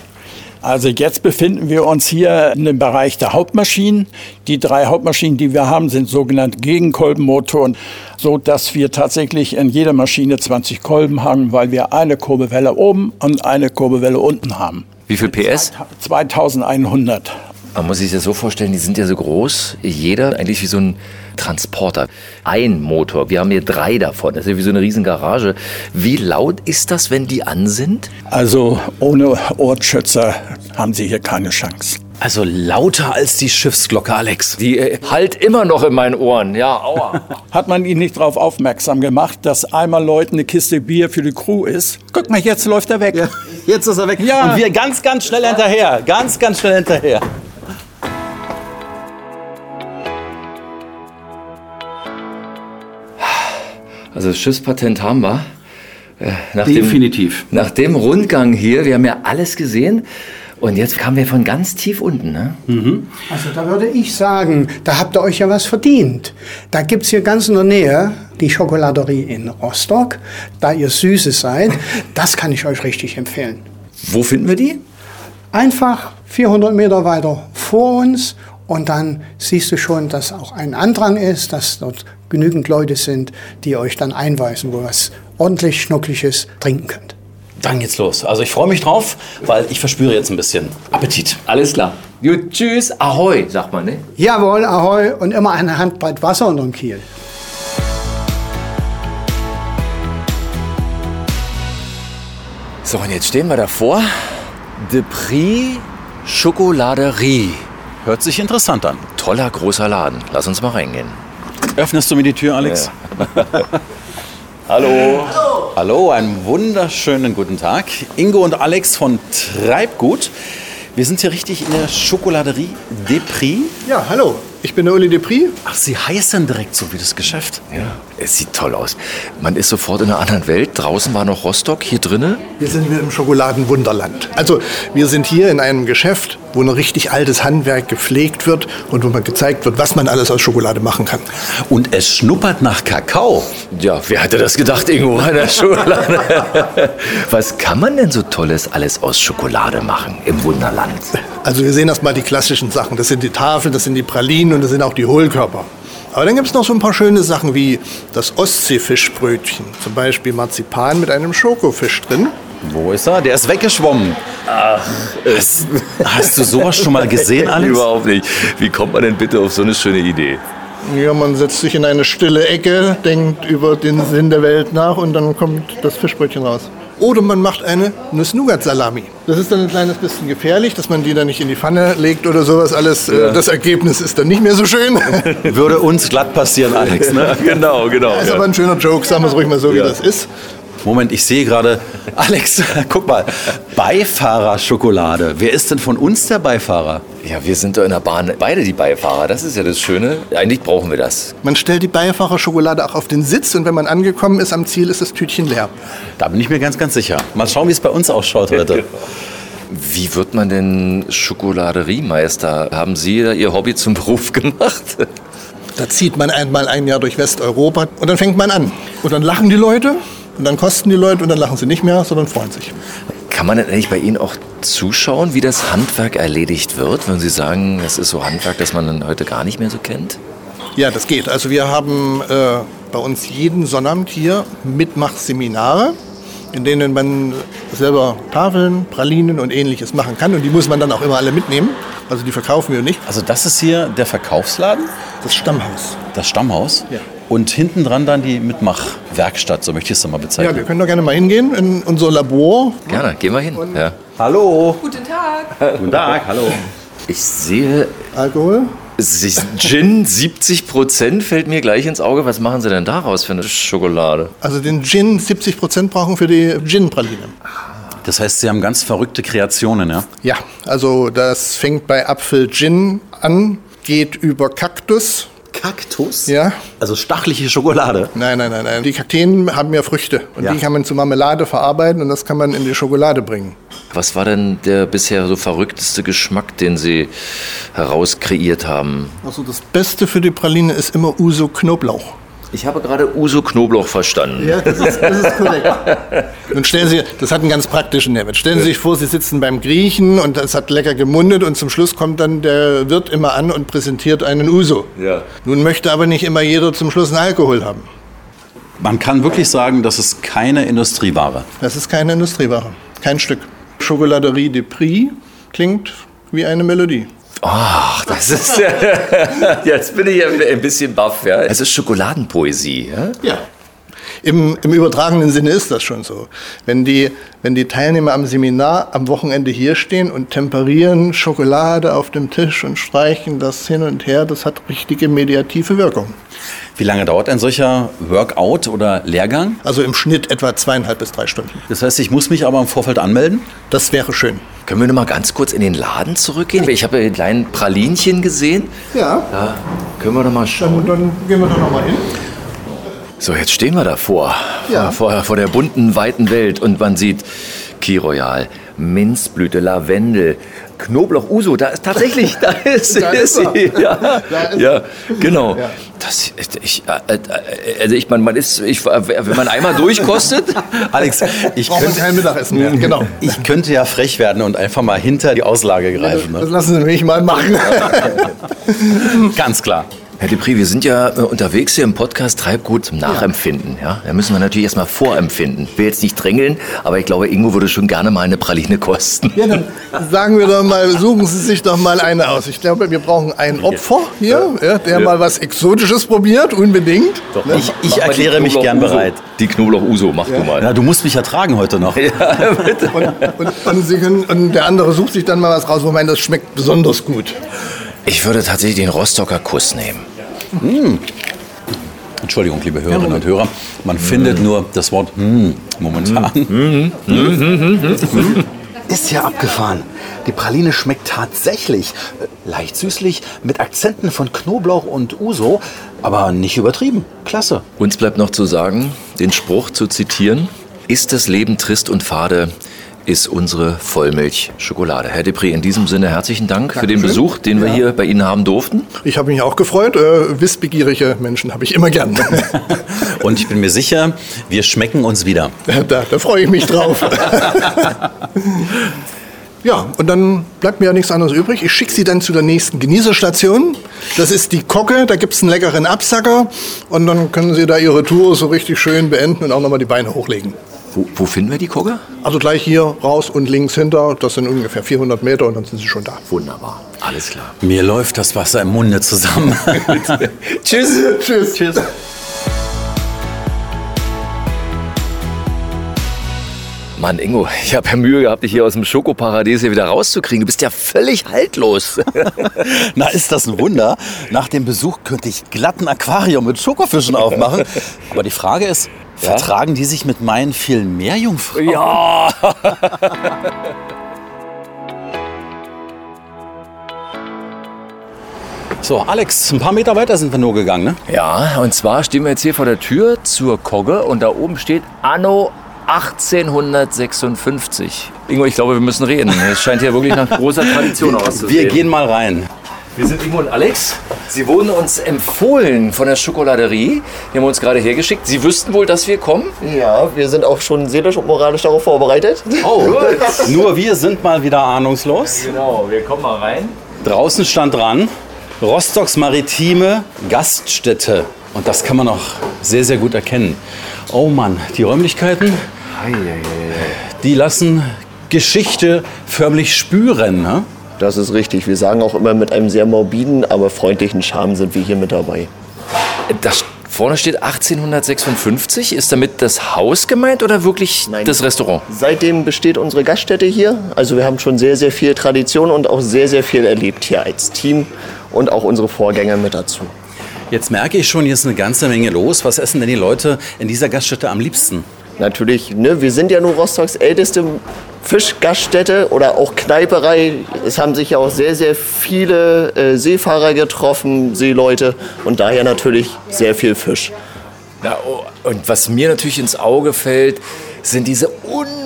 Also jetzt befinden wir uns hier in dem Bereich der Hauptmaschinen. Die drei Hauptmaschinen, die wir haben, sind sogenannte Gegenkolbenmotoren, so dass wir tatsächlich in jeder Maschine 20 Kolben haben, weil wir eine Kurbelwelle oben und eine Kurbelwelle unten haben. Wie viel PS? 2100. Man muss sich das so vorstellen, die sind ja so groß, jeder eigentlich wie so ein Transporter. Ein Motor, wir haben hier drei davon, das ist ja wie so eine riesen Garage. Wie laut ist das, wenn die an sind? Also ohne Ohrschützer haben Sie hier keine Chance. Also lauter als die Schiffsglocke, Alex. Die äh, halt immer noch in meinen Ohren, ja, aua. (laughs) Hat man ihn nicht darauf aufmerksam gemacht, dass einmal Leuten eine Kiste Bier für die Crew ist? Guck mal, jetzt läuft er weg. Jetzt ist er weg. Ja. Und wir ganz, ganz schnell hinterher. Ganz, ganz schnell hinterher. Also das Schiffspatent haben wir. Äh, Nach Definitiv. Dem, nach dem Rundgang hier, wir haben ja alles gesehen. Und jetzt kamen wir von ganz tief unten, ne? Also da würde ich sagen, da habt ihr euch ja was verdient. Da gibt's hier ganz in der Nähe die Schokoladerie in Rostock. Da ihr Süße seid, (laughs) das kann ich euch richtig empfehlen. Wo finden wir die? Einfach 400 Meter weiter vor uns und dann siehst du schon, dass auch ein Andrang ist, dass dort genügend Leute sind, die euch dann einweisen, wo ihr was ordentlich Schnuckliches trinken könnt. Dann geht's los. Also ich freue mich drauf, weil ich verspüre jetzt ein bisschen Appetit. Alles klar. Gut, tschüss, ahoi, sagt man, ne? Jawohl, ahoi und immer eine Handbreit Wasser unterm Kiel. So, und jetzt stehen wir davor. De Prix Schokoladerie. Hört sich interessant an. Toller großer Laden. Lass uns mal reingehen. Öffnest du mir die Tür, Alex? (laughs) Hallo. Hallo, einen wunderschönen guten Tag. Ingo und Alex von Treibgut. Wir sind hier richtig in der Schokoladerie Depri. Ja, hallo. Ich bin der Uli Depri. Ach, Sie heißen direkt so wie das Geschäft. Ja, es sieht toll aus. Man ist sofort in einer anderen Welt. Draußen war noch Rostock, hier drinnen. Hier sind wir im Schokoladenwunderland. Also wir sind hier in einem Geschäft, wo ein richtig altes Handwerk gepflegt wird und wo man gezeigt wird, was man alles aus Schokolade machen kann. Und es schnuppert nach Kakao. Ja, wer hätte das gedacht, Ingo, an (laughs) der Schokolade? was kann man denn so Tolles alles aus Schokolade machen im Wunderland? Also wir sehen erstmal die klassischen Sachen. Das sind die Tafeln, das sind die Pralinen und das sind auch die Hohlkörper. Aber dann gibt es noch so ein paar schöne Sachen wie das Ostseefischbrötchen. Zum Beispiel Marzipan mit einem Schokofisch drin. Wo ist er? Der ist weggeschwommen. Ach, es. Hast du sowas schon mal gesehen, (laughs) Alex? Überhaupt nicht. Wie kommt man denn bitte auf so eine schöne Idee? Ja, man setzt sich in eine stille Ecke, denkt über den Sinn der Welt nach und dann kommt das Fischbrötchen raus. Oder man macht eine Nuss-Nougat-Salami. Das ist dann ein kleines bisschen gefährlich, dass man die dann nicht in die Pfanne legt oder sowas. Alles, äh, ja. das Ergebnis ist dann nicht mehr so schön. Würde uns glatt passieren, Alex. Ne? (laughs) genau, genau. Das ist aber ein schöner Joke, sagen wir es ruhig mal so, wie das ist. Moment, ich sehe gerade, Alex, (laughs) guck mal, Beifahrerschokolade. Wer ist denn von uns der Beifahrer? Ja, wir sind doch in der Bahn beide die Beifahrer. Das ist ja das Schöne. Eigentlich brauchen wir das. Man stellt die Beifahrerschokolade auch auf den Sitz und wenn man angekommen ist am Ziel, ist das Tütchen leer. Da bin ich mir ganz, ganz sicher. Mal schauen, wie es bei uns ausschaut heute. (laughs) Wie wird man denn Schokoladeriemeister? Haben Sie Ihr Hobby zum Beruf gemacht? Da zieht man einmal ein Jahr durch Westeuropa und dann fängt man an. Und dann lachen die Leute und dann kosten die Leute und dann lachen sie nicht mehr, sondern freuen sich. Kann man denn eigentlich bei Ihnen auch zuschauen, wie das Handwerk erledigt wird, wenn Sie sagen, es ist so Handwerk, das man dann heute gar nicht mehr so kennt? Ja, das geht. Also wir haben äh, bei uns jeden Sonnabend hier Mitmachseminare, in denen man selber Tafeln, Pralinen und ähnliches machen kann. Und die muss man dann auch immer alle mitnehmen. Also die verkaufen wir nicht. Also das ist hier der Verkaufsladen? Das Stammhaus. Das Stammhaus? Ja. Und hinten dran dann die Mitmachwerkstatt, so möchte ich es mal bezeichnen. Ja, wir können doch gerne mal hingehen in unser Labor. Gerne, gehen wir hin. Ja. Hallo. Guten Tag. Guten Tag, hallo. Ich sehe Alkohol. Gin 70 Prozent fällt mir gleich ins Auge. Was machen Sie denn daraus für eine Schokolade? Also den Gin 70 Prozent brauchen für die Gin-Praline. Das heißt, Sie haben ganz verrückte Kreationen, ja? Ja, also das fängt bei Apfel-Gin an, geht über Kaktus, Kaktus? Ja. Also stachelige Schokolade? Nein, nein, nein, nein. Die Kakteen haben ja Früchte und ja. die kann man zu Marmelade verarbeiten und das kann man in die Schokolade bringen. Was war denn der bisher so verrückteste Geschmack, den Sie herauskreiert haben? Also das Beste für die Praline ist immer Uso Knoblauch. Ich habe gerade Uso Knoblauch verstanden. Ja, das ist, das ist korrekt. (laughs) Nun stellen Sie, das hat einen ganz praktischen Mehrwert. Stellen Sie sich vor, Sie sitzen beim Griechen und es hat lecker gemundet und zum Schluss kommt dann der Wirt immer an und präsentiert einen Uso. Ja. Nun möchte aber nicht immer jeder zum Schluss einen Alkohol haben. Man kann wirklich sagen, das ist keine Industrieware. Das ist keine Industrieware. Kein Stück. Chocolaterie de Prix klingt wie eine Melodie. Ach, das ist. (laughs) jetzt bin ich ja wieder ein bisschen baff. Ja. Es ist Schokoladenpoesie. Ja. ja. Im, Im, übertragenen Sinne ist das schon so. Wenn die, wenn die Teilnehmer am Seminar am Wochenende hier stehen und temperieren Schokolade auf dem Tisch und streichen das hin und her, das hat richtige mediative Wirkung. Wie lange dauert ein solcher Workout oder Lehrgang? Also im Schnitt etwa zweieinhalb bis drei Stunden. Das heißt, ich muss mich aber im Vorfeld anmelden? Das wäre schön. Können wir noch mal ganz kurz in den Laden zurückgehen? Ich habe ja die kleinen Pralinchen gesehen. Ja. Da können wir noch mal schauen. Dann, dann gehen wir da noch mal hin. So, jetzt stehen wir davor, ja. vor, vor der bunten, weiten Welt und man sieht Key Royal, Minzblüte, Lavendel, Knoblauch, Uso, da ist tatsächlich, da (laughs) ist, (laughs) da ist sie. Ja, da ist ja, genau. Ja. Das, ich, äh, also ich meine, man ist, ich, wenn man einmal durchkostet. (laughs) Alex, ich Braucht könnte kein Mittagessen mehr. Genau. Ich könnte ja frech werden und einfach mal hinter die Auslage greifen. Ne? Das lassen Sie mich mal machen. Ganz klar. Herr Depri, wir sind ja äh, unterwegs hier im Podcast Treibgut zum Nachempfinden. Ja. Da müssen wir natürlich erstmal vorempfinden. Ich will jetzt nicht drängeln, aber ich glaube, Ingo würde schon gerne mal eine Praline kosten. Ja, dann (laughs) sagen wir doch mal, suchen Sie sich doch mal eine aus. Ich glaube, wir brauchen ein Opfer hier, ja, der ja. mal was Exotisches probiert, unbedingt. Doch, ne? Ich, ich erkläre mich gern bereit. Die Knoblauch-Uso, mach du mal. Ja, du musst mich ertragen heute noch. (laughs) Ja, bitte. Und, und, und, Sie können, und der andere sucht sich dann mal was raus, wo man das schmeckt besonders gut. Ich würde tatsächlich den Rostocker Kuss nehmen. Mmh. Entschuldigung, liebe Hörerinnen und Hörer, man findet nur das Wort mmh momentan. ist ja abgefahren. Die Praline schmeckt tatsächlich äh, leicht süßlich mit Akzenten von Knoblauch und Uso, aber nicht übertrieben. Klasse. Uns bleibt noch zu sagen, den Spruch zu zitieren, ist das Leben trist und fade, ist unsere Vollmilch-Schokolade. Herr Depré, in diesem Sinne herzlichen Dank für den Besuch, den wir hier bei Ihnen haben durften. Ich habe mich auch gefreut. Äh, wissbegierige Menschen habe ich immer gern. (laughs) Und ich bin mir sicher, wir schmecken uns wieder. Da, da freue ich mich drauf. (laughs) Ja, und dann bleibt mir ja nichts anderes übrig. Ich schicke Sie dann zu der nächsten Genießerstation. Das ist die Kocke, da gibt es einen leckeren Absacker. Und dann können Sie da Ihre Tour so richtig schön beenden und auch nochmal die Beine hochlegen. Wo, wo finden wir die Kogge? Also gleich hier raus und links hinter. Das sind ungefähr 400 Meter und dann sind Sie schon da. Wunderbar, alles klar. Mir läuft das Wasser im Munde zusammen. (laughs) Tschüss. Tschüss. Tschüss. Mann, Ingo, ich habe ja Mühe gehabt, dich hier aus dem Schokoparadies hier wieder rauszukriegen. Du bist ja völlig haltlos. (laughs) Na, ist das ein Wunder? Nach dem Besuch könnte ich glatt ein Aquarium mit Schokofischen aufmachen. Aber die Frage ist, vertragen die sich mit meinen vielen Meerjungfrauen? Ja. (laughs) So, Alex, ein paar Meter weiter sind wir nur gegangen, ne? Ja, und zwar stehen wir jetzt hier vor der Tür zur Kogge und da oben steht Anno 1856. Ingo, ich glaube, wir müssen reden. Es scheint hier wirklich nach großer Tradition (laughs) auszusehen. Wir gehen mal rein. Wir sind Ingo und Alex. Sie wurden uns empfohlen von der Schokoladerie. Die haben uns gerade hergeschickt. Sie wüssten wohl, dass wir kommen? Ja, wir sind auch schon seelisch und moralisch darauf vorbereitet. Oh, (laughs) nur wir sind mal wieder ahnungslos. Genau, wir kommen mal rein. Draußen stand dran, Rostocks maritime Gaststätte. Und das kann man auch sehr, sehr gut erkennen. Oh Mann, die Räumlichkeiten, die lassen Geschichte förmlich spüren. Ne? Das ist richtig. Wir sagen auch immer, mit einem sehr morbiden, aber freundlichen Charme sind wir hier mit dabei. Das vorne steht 1856. Ist damit das Haus gemeint oder wirklich das Restaurant? Seitdem besteht unsere Gaststätte hier. Also wir haben schon sehr, sehr viel Tradition und auch sehr, sehr viel erlebt hier als Team und auch unsere Vorgänger mit dazu. Jetzt merke ich schon, hier ist eine ganze Menge los. Was essen denn die Leute in dieser Gaststätte am liebsten? Natürlich, ne, wir sind ja nur Rostocks älteste Fischgaststätte oder auch Kneiperei. Es haben sich ja auch sehr, sehr viele äh, Seefahrer getroffen, Seeleute und daher natürlich sehr viel Fisch. Ja, oh, und was mir natürlich ins Auge fällt, sind diese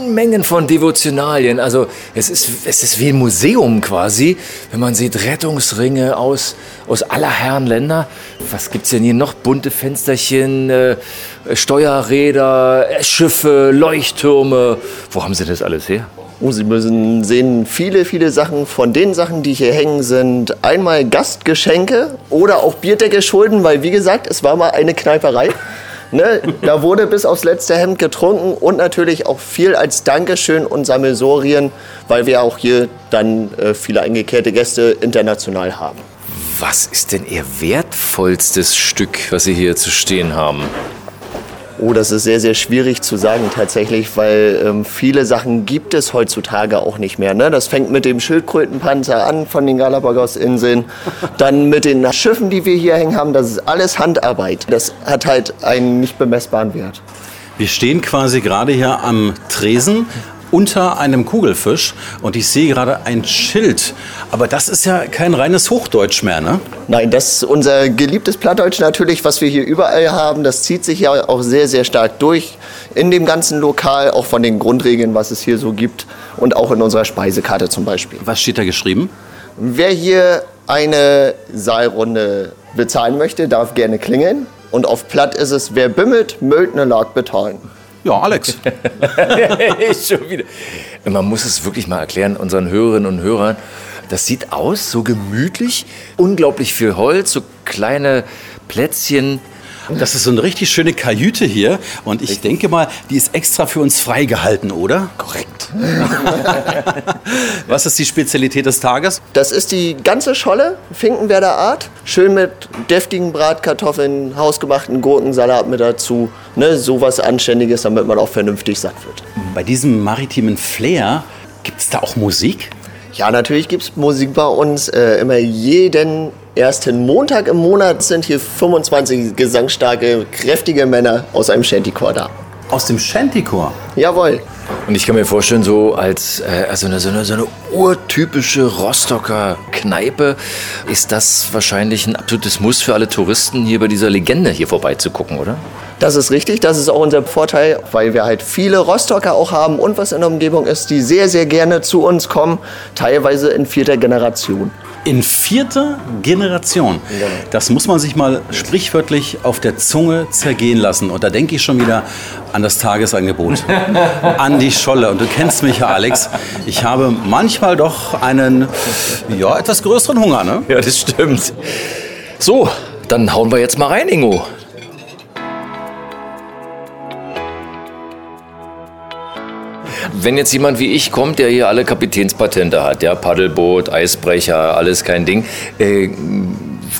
Unmengen von Devotionalien. Also es ist, es ist wie ein Museum quasi, wenn man sieht Rettungsringe aus, aus aller Herren Länder. Was gibt's denn hier noch? Bunte Fensterchen, äh, Steuerräder, äh, Schiffe, Leuchttürme. Wo haben Sie das alles her? Oh, Sie müssen sehen, viele, viele Sachen von den Sachen, die hier hängen, sind einmal Gastgeschenke oder auch Bierdeckelschulden, weil wie gesagt, es war mal eine Kneiperei. Ne, da wurde bis aufs letzte Hemd getrunken und natürlich auch viel als Dankeschön und Sammelsorien, weil wir auch hier dann äh, viele eingekehrte Gäste international haben. Was ist denn Ihr wertvollstes Stück, was Sie hier zu stehen haben? Oh, das ist sehr, sehr schwierig zu sagen tatsächlich, weil ähm, viele Sachen gibt es heutzutage auch nicht mehr. Ne? Das fängt mit dem Schildkrötenpanzer an von den Galapagos-Inseln, dann mit den Schiffen, die wir hier hängen haben. Das ist alles Handarbeit. Das hat halt einen nicht bemessbaren Wert. Wir stehen quasi gerade hier am Tresen unter einem Kugelfisch und ich sehe gerade ein Schild. Aber das ist ja kein reines Hochdeutsch mehr, ne? Nein, das ist unser geliebtes Plattdeutsch natürlich, was wir hier überall haben. Das zieht sich ja auch sehr, sehr stark durch in dem ganzen Lokal, auch von den Grundregeln, was es hier so gibt und auch in unserer Speisekarte zum Beispiel. Was steht da geschrieben? Wer hier eine Saalrunde bezahlen möchte, darf gerne klingeln. Und auf Platt ist es, wer bimmelt, müllt eine Lag bezahlen. Ja, Alex. (laughs) Schon wieder. Man muss es wirklich mal erklären, unseren Hörerinnen und Hörern. Das sieht aus, so gemütlich, unglaublich viel Holz, so kleine Plätzchen. Das ist so eine richtig schöne Kajüte hier und ich denke mal, die ist extra für uns freigehalten, oder? Korrekt. (laughs) Was ist die Spezialität des Tages? Das ist die ganze Scholle, Finkenwerder Art. Schön mit deftigen Bratkartoffeln, hausgemachten Gurkensalat mit dazu. Ne, sowas Anständiges, damit man auch vernünftig satt wird. Bei diesem maritimen Flair, gibt es da auch Musik? Ja, natürlich gibt es Musik bei uns. Äh, immer jeden ersten Montag im Monat sind hier 25 gesangsstarke, kräftige Männer aus einem Shantychor da. Aus dem Shantychor? Jawohl. Und ich kann mir vorstellen, so als äh, also eine, so, eine, so eine urtypische Rostocker Kneipe ist das wahrscheinlich ein absolutes Muss für alle Touristen, hier bei dieser Legende hier vorbeizugucken, oder? Das ist richtig, das ist auch unser Vorteil, weil wir halt viele Rostocker auch haben und was in der Umgebung ist, die sehr, sehr gerne zu uns kommen, teilweise in vierter Generation. In vierter Generation. Das muss man sich mal sprichwörtlich auf der Zunge zergehen lassen. Und da denke ich schon wieder an das Tagesangebot, (laughs) an die Scholle. Und du kennst mich ja, Alex. Ich habe manchmal doch einen, ja, etwas größeren Hunger, ne? Ja, das stimmt. So, dann hauen wir jetzt mal rein, Ingo. Wenn jetzt jemand wie ich kommt, der hier alle Kapitänspatente hat, ja, Paddelboot, Eisbrecher, alles kein Ding, äh,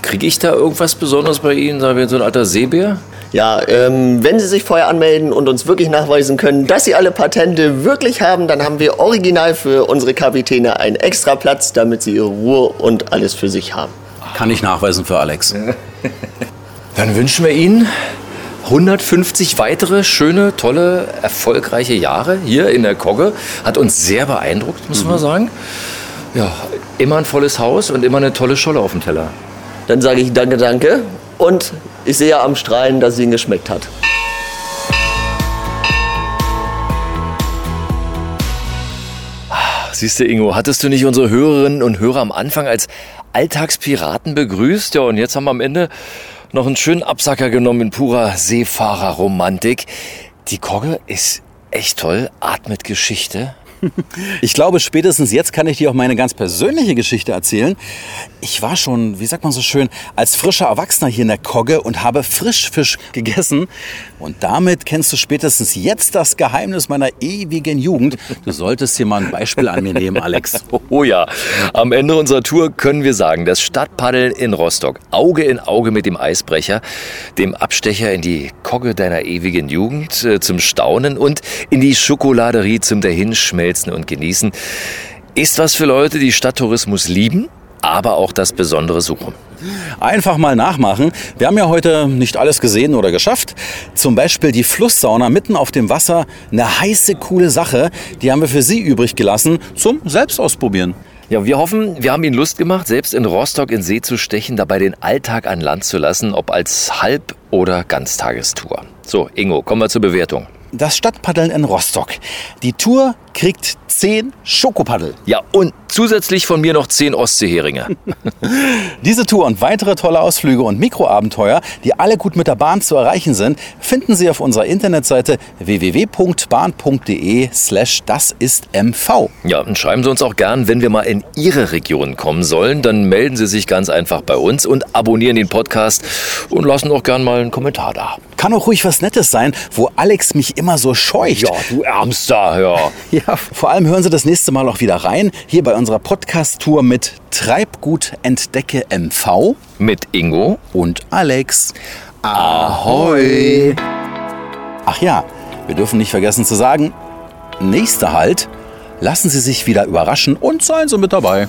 kriege ich da irgendwas Besonderes bei Ihnen? Sagen wir so ein alter Seebär? Ja, ähm, wenn Sie sich vorher anmelden und uns wirklich nachweisen können, dass Sie alle Patente wirklich haben, dann haben wir original für unsere Kapitäne einen extra Platz, damit sie ihre Ruhe und alles für sich haben. Kann ich nachweisen für Alex. (laughs) Dann wünschen wir Ihnen 150 weitere schöne, tolle, erfolgreiche Jahre hier in der Kogge. Hat uns sehr beeindruckt, muss man sagen. Ja, immer ein volles Haus und immer eine tolle Scholle auf dem Teller. Dann sage ich danke, danke und ich sehe am Strahlen, dass es Ihnen geschmeckt hat. Siehst du, Ingo, hattest du nicht unsere Hörerinnen und Hörer am Anfang als Alltagspiraten begrüßt? Ja, und jetzt haben wir am Ende noch einen schönen Absacker genommen in purer Seefahrerromantik. Die Kogge ist echt toll, atmet Geschichte. (laughs) Ich glaube, spätestens jetzt kann ich dir auch meine ganz persönliche Geschichte erzählen. Ich war schon, wie sagt man so schön, als frischer Erwachsener hier in der Kogge und habe Frischfisch gegessen. Und damit kennst du spätestens jetzt das Geheimnis meiner ewigen Jugend. Du solltest hier mal ein Beispiel an mir nehmen, Alex. (laughs) Oh ja, am Ende unserer Tour können wir sagen, das Stadtpaddeln in Rostock, Auge in Auge mit dem Eisbrecher, dem Abstecher in die Kogge deiner ewigen Jugend äh, zum Staunen und in die Schokoladerie zum Dahinschmelzen und Genießen, ist was für Leute, die Stadttourismus lieben, aber auch das Besondere suchen. Einfach mal nachmachen. Wir haben ja heute nicht alles gesehen oder geschafft. Zum Beispiel die Flusssauna mitten auf dem Wasser. Eine heiße, coole Sache. Die haben wir für Sie übrig gelassen zum Selbstausprobieren. Ja, wir hoffen, wir haben Ihnen Lust gemacht, selbst in Rostock in See zu stechen, dabei den Alltag an Land zu lassen, ob als Halb- oder Ganztagestour. So, Ingo, kommen wir zur Bewertung. Das Stadtpaddeln in Rostock. Die Tour kriegt 10 Schokopaddel. Ja, und zusätzlich von mir noch 10 Ostseeheringe. (laughs) Diese Tour und weitere tolle Ausflüge und Mikroabenteuer, die alle gut mit der Bahn zu erreichen sind, finden Sie auf unserer Internetseite www.bahn.de slash das ist MV. Ja, und schreiben Sie uns auch gern, wenn wir mal in Ihre Region kommen sollen, dann melden Sie sich ganz einfach bei uns und abonnieren den Podcast und lassen auch gern mal einen Kommentar da. Kann auch ruhig was Nettes sein, wo Alex mich immer so scheucht. Ja, du Ärmster, ja. (laughs) Ja, vor allem hören Sie das nächste Mal auch wieder rein, hier bei unserer Podcast-Tour mit Treibgut Entdecke MV. Mit Ingo und Alex. Ahoi! Ach ja, wir dürfen nicht vergessen zu sagen, nächster Halt, lassen Sie sich wieder überraschen und seien Sie mit dabei.